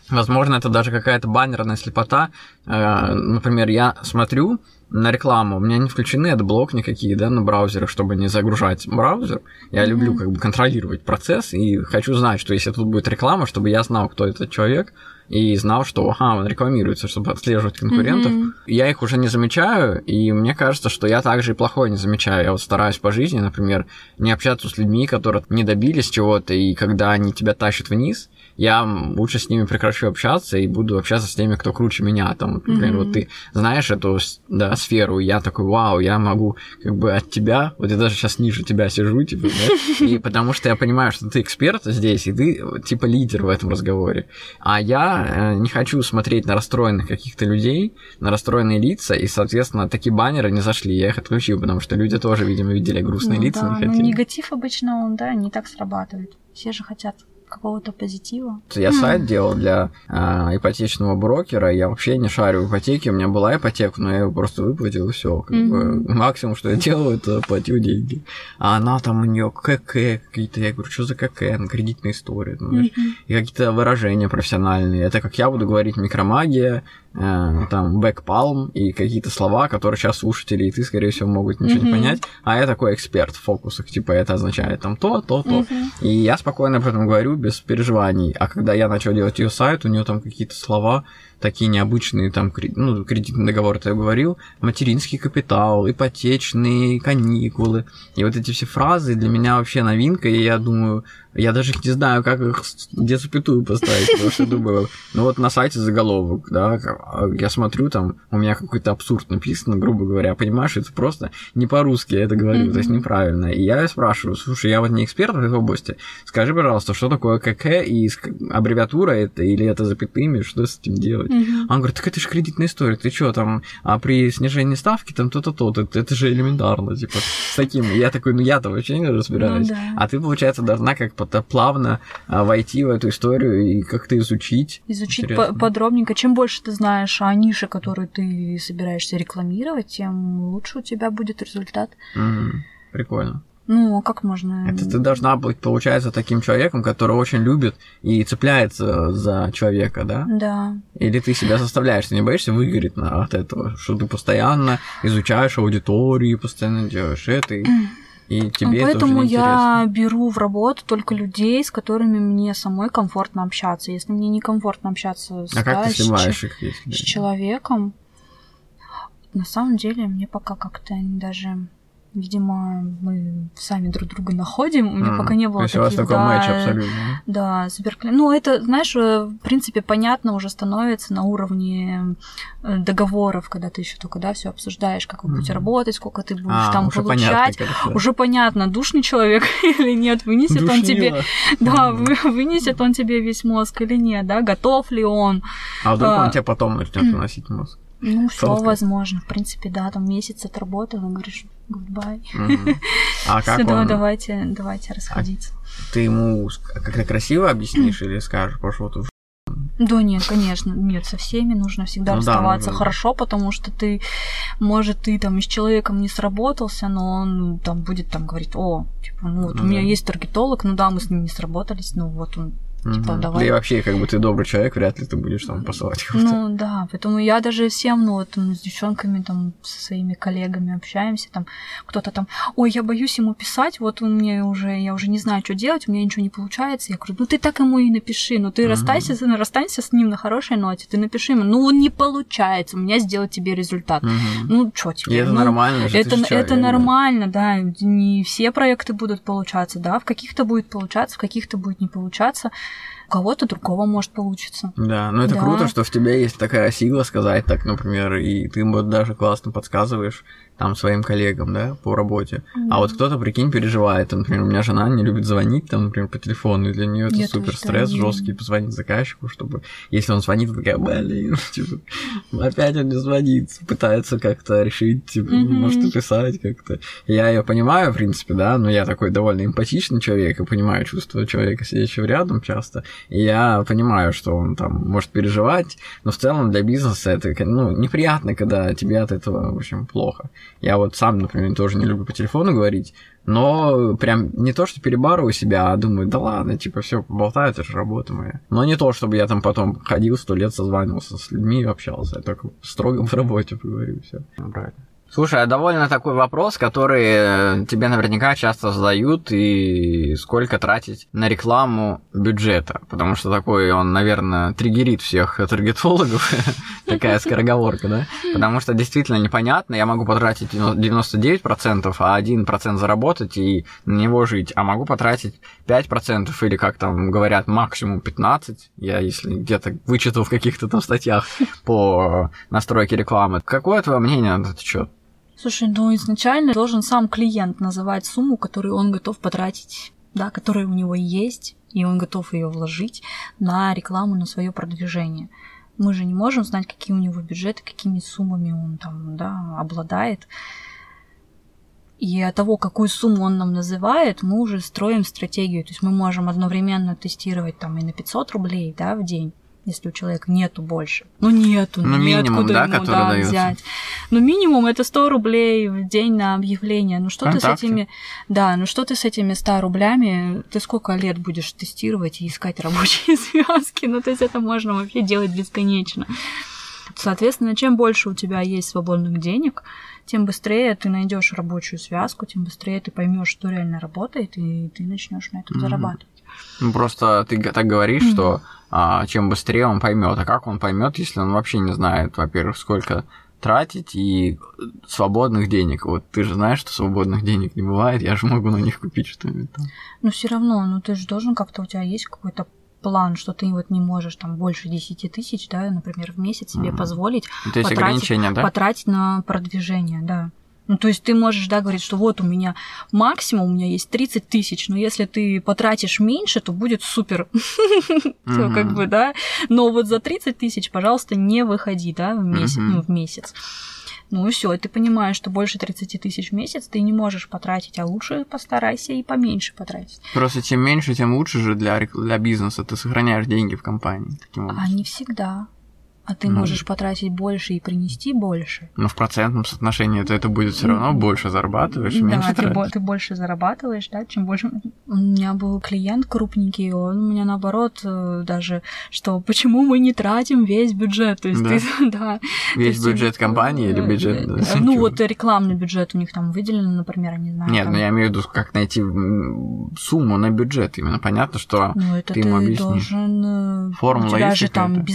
Возможно, это даже какая-то баннерная слепота. Э, например, я смотрю, на рекламу. У меня не включены адблок никакие, да, на браузерах, чтобы не загружать браузер. Я mm-hmm. люблю как бы контролировать процесс и хочу знать, что если тут будет реклама, чтобы я знал, кто этот человек, и знал, что, ага, он рекламируется, чтобы отслеживать конкурентов. Mm-hmm. Я их уже не замечаю, и мне кажется, что я также и плохое не замечаю. Я вот стараюсь по жизни, например, не общаться с людьми, которые не добились чего-то, и когда они тебя тащат вниз, я лучше с ними прекращу общаться и буду общаться с теми, кто круче меня. Там, например, mm-hmm. вот ты знаешь эту да, сферу, и я такой, вау, я могу как бы от тебя, вот я даже сейчас ниже тебя сижу, типа, да, [LAUGHS] и потому что я понимаю, что ты эксперт здесь, и ты типа лидер в этом разговоре. А я э, не хочу смотреть на расстроенных каких-то людей, на расстроенные лица, и, соответственно, такие баннеры не зашли, я их отключил, потому что люди тоже, видимо, видели грустные ну, лица, да, не хотели. Ну, негатив обычно, он, да, не так срабатывает. Все же хотят какого-то позитива. Я сайт делал для э, ипотечного брокера, я вообще не шарю в ипотеке, у меня была ипотека, но я ее просто выплатил и все. Как бы, максимум, что я делал, это платил деньги. А она там у нее КК какие-то, я говорю, что за КК, ну, кредитная история, ну, и какие-то выражения профессиональные. Это как я буду говорить микромагия, там бэкпалм и какие-то слова, которые сейчас слушатели и ты, скорее всего, могут ничего mm-hmm. не понять, а я такой эксперт в фокусах, типа это означает там то, то, то. Mm-hmm. И я спокойно об этом говорю, без переживаний. А когда я начал делать ее сайт, у нее там какие-то слова такие необычные, там, ну, кредитный договор, это я говорил, материнский капитал, ипотечные каникулы. И вот эти все фразы для меня вообще новинка, и я думаю, я даже не знаю, как их, где запятую поставить, потому что думаю, ну вот на сайте заголовок, да, я смотрю, там у меня какой-то абсурд написан, грубо говоря, понимаешь, это просто не по-русски я это говорю, mm-hmm. то есть неправильно. И я спрашиваю, слушай, я вот не эксперт в этой области, скажи, пожалуйста, что такое КК и аббревиатура это или это запятыми, что с этим делать? Mm-hmm. Он говорит, так это же кредитная история, ты что там, а при снижении ставки там то-то, то-то, это, же элементарно, типа, с таким. Я такой, ну я-то вообще не разбираюсь. Ну, да. А ты, получается, должна как как плавно а, войти в эту историю и как-то изучить. Изучить подробненько. Чем больше ты знаешь о нише, которую ты собираешься рекламировать, тем лучше у тебя будет результат. Mm, прикольно. Ну, а как можно... Это ты должна быть, получается, таким человеком, который очень любит и цепляется за человека, да? Да. Или ты себя заставляешь, ты не боишься выгореть от этого, что ты постоянно изучаешь аудиторию, постоянно делаешь это, и и тебе Поэтому это уже я беру в работу только людей, с которыми мне самой комфортно общаться. Если мне некомфортно общаться с, а да, снимаешь их, если... с человеком, на самом деле мне пока как-то даже Видимо, мы сами друг друга находим. У меня mm. пока не было То есть таких, у вас такой да, матч абсолютно. Да, суперклиент. Ну, это, знаешь, э, в принципе, понятно уже становится на уровне э, договоров, когда ты еще только, да, все обсуждаешь, как вы будете работать, сколько ты будешь а, там уже получать. Понятно, уже понятно, душный человек [LAUGHS] или нет, вынесет Душнило. он тебе. Да, mm. вынесет он тебе весь мозг или нет, да, готов ли он. А вдруг а, он тебе потом начнет выносить мозг? Ну, все возможно. В принципе, да, там месяц отработал, и говоришь, goodbye. Угу. А [LAUGHS] как Все, он... давайте, давайте расходиться. А ты ему как-то красиво объяснишь или скажешь, пошел ты в да нет, конечно, нет, со всеми нужно всегда ну, расставаться да, ну, хорошо, потому что ты, может, ты там и с человеком не сработался, но он там будет там говорить, о, типа, ну вот ну, у меня есть таргетолог, ну да, мы с ним не сработались, ну вот он Типа, угу. давай. Да и вообще, как бы ты добрый человек, вряд ли ты будешь там посылать. Ну да, поэтому я даже всем, ну вот с девчонками, там, со своими коллегами общаемся, там, кто-то там, ой, я боюсь ему писать, вот он мне уже, я уже не знаю, что делать, у меня ничего не получается. Я говорю, ну ты так ему и напиши, ну ты угу. расстайся, расстанься с ним на хорошей ноте, ты напиши ему, ну он не получается, у меня сделать тебе результат. Угу. Ну что тебе? И это ну, нормально, это, это человек, нормально, да. да, не все проекты будут получаться, да, в каких-то будет получаться, в каких-то будет не получаться у кого-то другого может получиться. Да, ну это да. круто, что в тебе есть такая сила сказать так, например, и ты вот даже классно подсказываешь там своим коллегам, да, по работе. Mm-hmm. А вот кто-то, прикинь, переживает. Например, у меня жена не любит звонить, там, например, по телефону, и для нее это Я супер стресс жесткий позвонить заказчику, чтобы если он звонит, такая, блин, [LAUGHS] типа, опять он не звонит, пытается как-то решить, типа, mm-hmm. может написать как-то. Я ее понимаю, в принципе, да, но я такой довольно эмпатичный человек и понимаю чувство человека, сидящего рядом часто. И я понимаю, что он там может переживать, но в целом для бизнеса это ну, неприятно, когда тебе от этого, в общем, плохо. Я вот сам, например, тоже не люблю по телефону говорить, но прям не то, что перебарываю себя, а думаю, да ладно, типа, все, поболтаю, это же работа моя. Но не то, чтобы я там потом ходил сто лет, созванивался с людьми и общался. Я только строго в [LAUGHS] работе поговорю, все. Правильно. Слушай, а довольно такой вопрос, который э, тебе наверняка часто задают, и сколько тратить на рекламу бюджета, потому что такой он, наверное, триггерит всех таргетологов, [LAUGHS] такая скороговорка, да? Потому что действительно непонятно, я могу потратить 99%, а 1% заработать и на него жить, а могу потратить 5% или, как там говорят, максимум 15%, я если где-то вычитал в каких-то там статьях по настройке рекламы. Какое твое мнение на этот счет? Слушай, ну изначально должен сам клиент называть сумму, которую он готов потратить, да, которая у него есть, и он готов ее вложить на рекламу, на свое продвижение. Мы же не можем знать, какие у него бюджеты, какими суммами он там, да, обладает. И от того, какую сумму он нам называет, мы уже строим стратегию. То есть мы можем одновременно тестировать там и на 500 рублей да, в день, если у человека нету больше. Ну нету, ну, минимум, да, ему который да, дается. взять. Ну минимум это 100 рублей в день на объявление. Ну что Контакте. ты с этими, да, ну что ты с этими 100 рублями, ты сколько лет будешь тестировать и искать рабочие [LAUGHS] связки? Ну то есть это можно вообще делать бесконечно. Соответственно, чем больше у тебя есть свободных денег, тем быстрее ты найдешь рабочую связку, тем быстрее ты поймешь, что реально работает, и ты начнешь на этом mm-hmm. зарабатывать. Ну, просто ты так говоришь, что а, чем быстрее он поймет. А как он поймет, если он вообще не знает, во-первых, сколько тратить и свободных денег. Вот ты же знаешь, что свободных денег не бывает, я же могу на них купить что-нибудь там. Но все равно, ну ты же должен как-то, у тебя есть какой-то план, что ты вот не можешь там больше 10 тысяч, да, например, в месяц себе Мгм. позволить То есть Потратить- ограничения, да? потратить на продвижение, да. Ну, то есть ты можешь, да, говорить, что вот у меня максимум, у меня есть 30 тысяч, но если ты потратишь меньше, то будет супер. [LAUGHS] Как бы, да. Но вот за 30 тысяч, пожалуйста, не выходи, да, в месяц. Ну, месяц. Ну и все, ты понимаешь, что больше 30 тысяч в месяц ты не можешь потратить, а лучше постарайся и поменьше потратить. Просто чем меньше, тем лучше же для, для бизнеса. Ты сохраняешь деньги в компании таким образом. А не всегда. А ты Ну. можешь потратить больше и принести больше. Но в процентном соотношении то это будет все равно больше зарабатываешь, и меньше да, ты, бо- ты больше зарабатываешь, да, чем больше. У меня был клиент крупненький, он у меня наоборот э, даже, что почему мы не тратим весь бюджет, то есть Да. ты, [LAUGHS] да. Весь есть, бюджет э, компании или э, бюджет? э, Ну вот рекламный бюджет у них там выделен, например, я не знаю. Нет, там. ну я имею в виду, как найти сумму на бюджет. Именно понятно, что Ну, это ты ты, ему объяснишь. должен... Формула У тебя же там какая-то?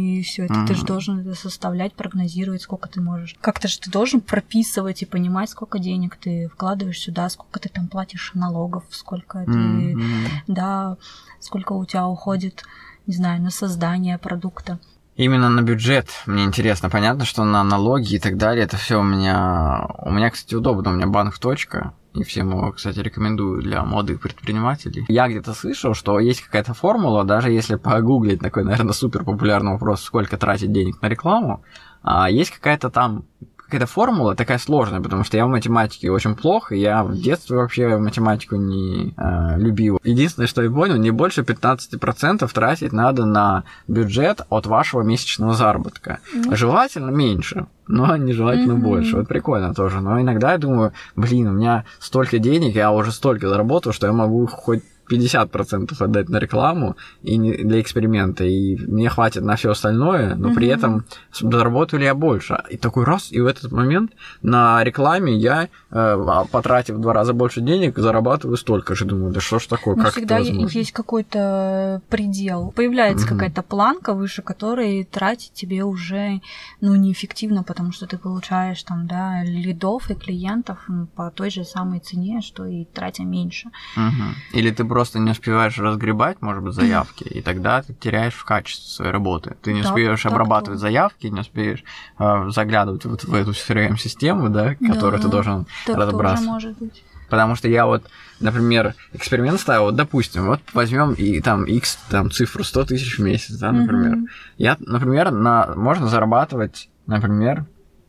И все это. Ты же должен это составлять, прогнозировать, сколько ты можешь. Как-то же ты должен прописывать и понимать, сколько денег ты вкладываешь сюда, сколько ты там платишь налогов, сколько ты М, м. да, сколько у тебя уходит, не знаю, на создание продукта. Именно на бюджет мне интересно. Понятно, что на налоги и так далее, это все у меня... У меня, кстати, удобно, у меня банк точка, и всем его, кстати, рекомендую для молодых предпринимателей. Я где-то слышал, что есть какая-то формула, даже если погуглить такой, наверное, супер популярный вопрос, сколько тратить денег на рекламу, а есть какая-то там какая-то формула такая сложная, потому что я в математике очень плохо, и я в детстве вообще математику не э, любил. Единственное, что я понял, не больше 15% тратить надо на бюджет от вашего месячного заработка. Ну. Желательно меньше, но нежелательно Мгм. больше. Вот прикольно тоже. Но иногда я думаю, блин, у меня столько денег, я уже столько заработал, что я могу хоть 50% отдать на рекламу и не- для эксперимента, и мне хватит на все остальное, но при этом заработаю ли я больше. И такой раз, и в этот момент на рекламе я, э, потратив в два раза больше денег, зарабатываю столько же. Думаю, да что ж такое, Ну, как всегда это возможно? есть какой-то предел. Появляется Мгм. какая-то планка, выше которой тратить тебе уже ну, неэффективно, потому что ты получаешь там, да, лидов и клиентов по той же самой цене, что и тратя меньше. Мгм. Или ты просто не успеваешь разгребать, может быть, заявки, и тогда ты теряешь в качестве своей работы. Ты не Так- успеешь так обрабатывать то. заявки, не успеешь э, заглядывать вот в эту CRM-систему, да, которую Да. ты должен Так разобраться. тоже может быть. Потому что я вот, например, эксперимент ставил, вот, допустим, вот возьмем и там X, там цифру 100 тысяч в месяц, да, например. Мгм. Я, например, на, можно зарабатывать, например,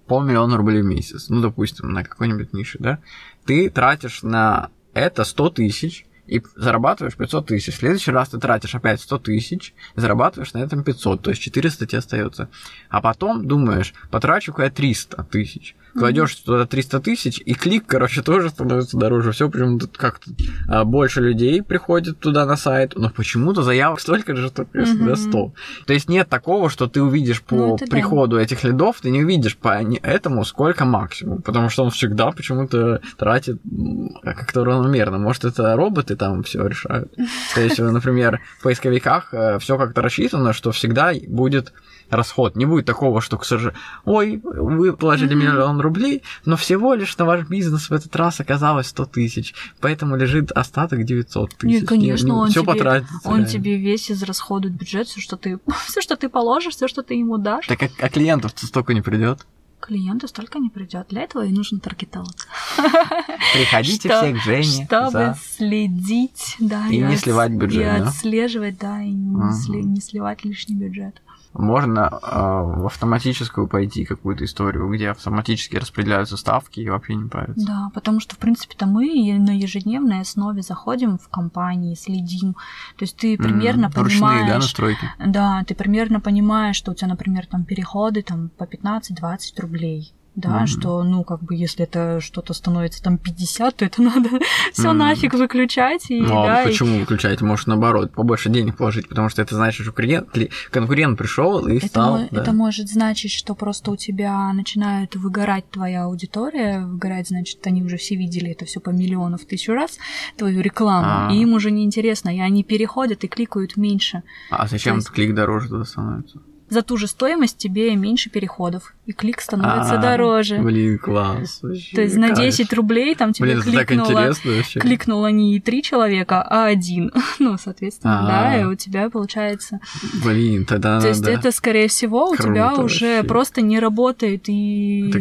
полмиллиона рублей в месяц, ну, допустим, на какой-нибудь нише, да. Ты тратишь на это 100 тысяч, и зарабатываешь 500 тысяч. В следующий раз ты тратишь опять 100 тысяч, зарабатываешь на этом 500, то есть 400 тебе остается. А потом думаешь, потрачу-ка я 300 тысяч. Кладешь туда 300 тысяч, и клик, короче, [LAUGHS] тоже становится дороже. Все почему-то как-то а, больше людей приходит туда на сайт, но почему-то заявок [LAUGHS] столько же, что Мгм. до 100. То есть нет такого, что ты увидишь по Ну, это да. приходу этих лидов, ты не увидишь по этому сколько максимум, потому что он всегда почему-то тратит как-то равномерно. Может, это роботы там все решают. [LAUGHS] То есть, э, например, в поисковиках все как-то рассчитано, что всегда будет расход. Не будет такого, что, к сожалению, ой, вы положили Мгм. миллион рублей, но всего лишь на ваш бизнес в этот раз оказалось 100 тысяч, поэтому лежит остаток 900 тысяч. Нет, конечно, он все тебе- потратится. Он реально. тебе весь израсходует бюджет, все, что ты, [LAUGHS] все, что ты положишь, все, что ты ему дашь. Так а, а клиентов-то столько не придет. Клиенту столько не придет. Для этого и нужен таргетолог. [LAUGHS] Приходите Что- все к Жене. Чтобы за- следить, да, И не отс- сливать бюджет, И да? отслеживать, да, и не, Мгм. сли- не сливать лишний бюджет. Можно а, в автоматическую пойти какую-то историю, где автоматически распределяются ставки и вообще не парятся. Да, потому что, в принципе-то мы на ежедневной основе заходим в компании, следим. То есть ты примерно М, Ручные, да, понимаешь... настройки? Да, ты примерно понимаешь, что у тебя, например, там переходы там по 15-20 рублей. Да, mm-hmm. что, ну, как бы, если это что-то становится там 50, то это [LAUGHS] надо все mm-hmm. нафиг выключать. И, ну, да, а почему и... выключать? Может, наоборот, побольше денег положить, потому что это значит, что клиент, конкурент пришел и это стал. Мо- да. Это может значить, что просто у тебя начинает выгорать твоя аудитория, выгорать, значит, они уже все видели это все по миллиону в тысячу раз, твою рекламу, А-а-а. и им уже неинтересно, и они переходят и кликают меньше. А зачем есть... клик дороже туда становится? за ту же стоимость тебе меньше переходов, и клик становится А-а-а, дороже. Блин, класс. Вообще, То есть на 10 рублей там тебе блин, кликнуло, кликнуло не три человека, а один. [LAUGHS] ну, соответственно, А-а-а. да, и у тебя получается... Блин, тогда То есть это, скорее всего, у тебя уже просто не работает и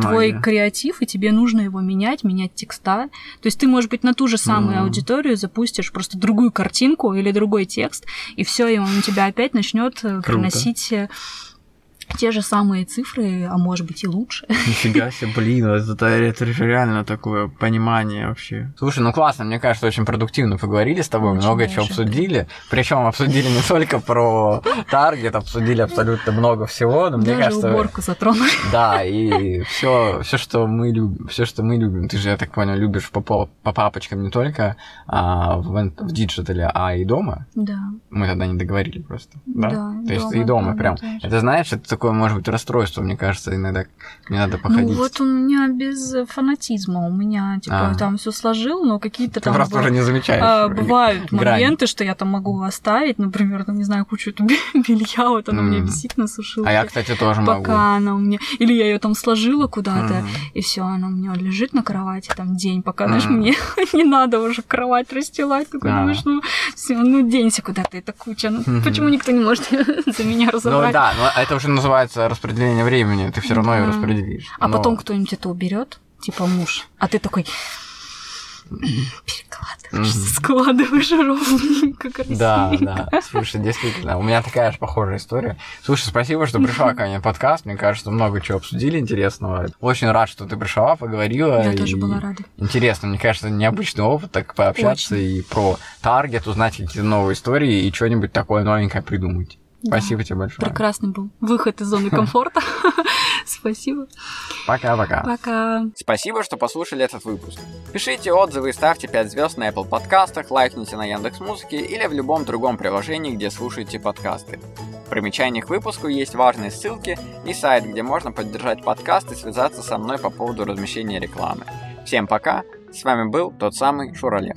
твой креатив, и тебе нужно его менять, менять текста. То есть ты, может быть, на ту же самую аудиторию запустишь просто другую картинку или другой текст, и все, и он у тебя опять начнет э, приносить те же самые цифры, а может быть и лучше. Нифига себе, блин, это, это реально такое понимание вообще. Слушай, ну классно, мне кажется, очень продуктивно поговорили с тобой, очень много чего обсудили. Причем обсудили не только про таргет, обсудили абсолютно много всего. Но Даже мне кажется, уборку затронули. Да, и все, все, что мы любим, все, что мы любим. Ты же, я так понял, любишь по, по папочкам не только а, в, в диджитале, а и дома. Да. Мы тогда не договорили просто. Да. да То есть дома, и дома, дома прям. Тоже. Это знаешь, это такое, может быть, расстройство, мне кажется, иногда не надо походить. Ну вот у меня без фанатизма, у меня, типа, а. там все сложил, но какие-то там... просто уже не замечаешь. А, бывают грань. моменты, что я там могу оставить, например, там, не знаю, кучу [LAUGHS] белья, вот она mm. у меня висит на сушилке. А я, кстати, тоже пока могу. Пока она у меня... Или я ее там сложила куда-то, mm. и все, она у меня лежит на кровати там день, пока, mm. знаешь, мне [LAUGHS] не надо уже кровать расстилать. Такой, а. думаешь, ну, все, ну, денься куда-то, эта куча. Ну, mm-hmm. [LAUGHS] почему никто не может за меня ну разобрать? Ну да, но это уже называется называется распределение времени, ты все равно ее распределишь. А Но... потом кто-нибудь это уберет, типа муж, а ты такой перекладываешь, mm-hmm. складываешь ровненько, красиво. Да, да. Слушай, действительно, у меня такая же похожая история. Слушай, спасибо, что пришла ко мне подкаст. Мне кажется, много чего обсудили интересного. Очень рад, что ты пришла, поговорила. Я тоже была рада. Интересно, мне кажется, необычный опыт так пообщаться Очень. и про таргет, узнать какие-то новые истории и что-нибудь такое новенькое придумать. Спасибо тебе большое. Прекрасный был выход из зоны [LAUGHS] комфорта. Спасибо. Пока-пока. Пока. Спасибо, что послушали этот выпуск. Пишите отзывы и ставьте 5 звезд на Apple подкастах, лайкните на Яндекс Музыке или в любом другом приложении, где слушаете подкасты. В примечаниях к выпуску есть важные ссылки и сайт, где можно поддержать подкаст и связаться со мной по поводу размещения рекламы. Всем пока, с вами был тот самый Шурале.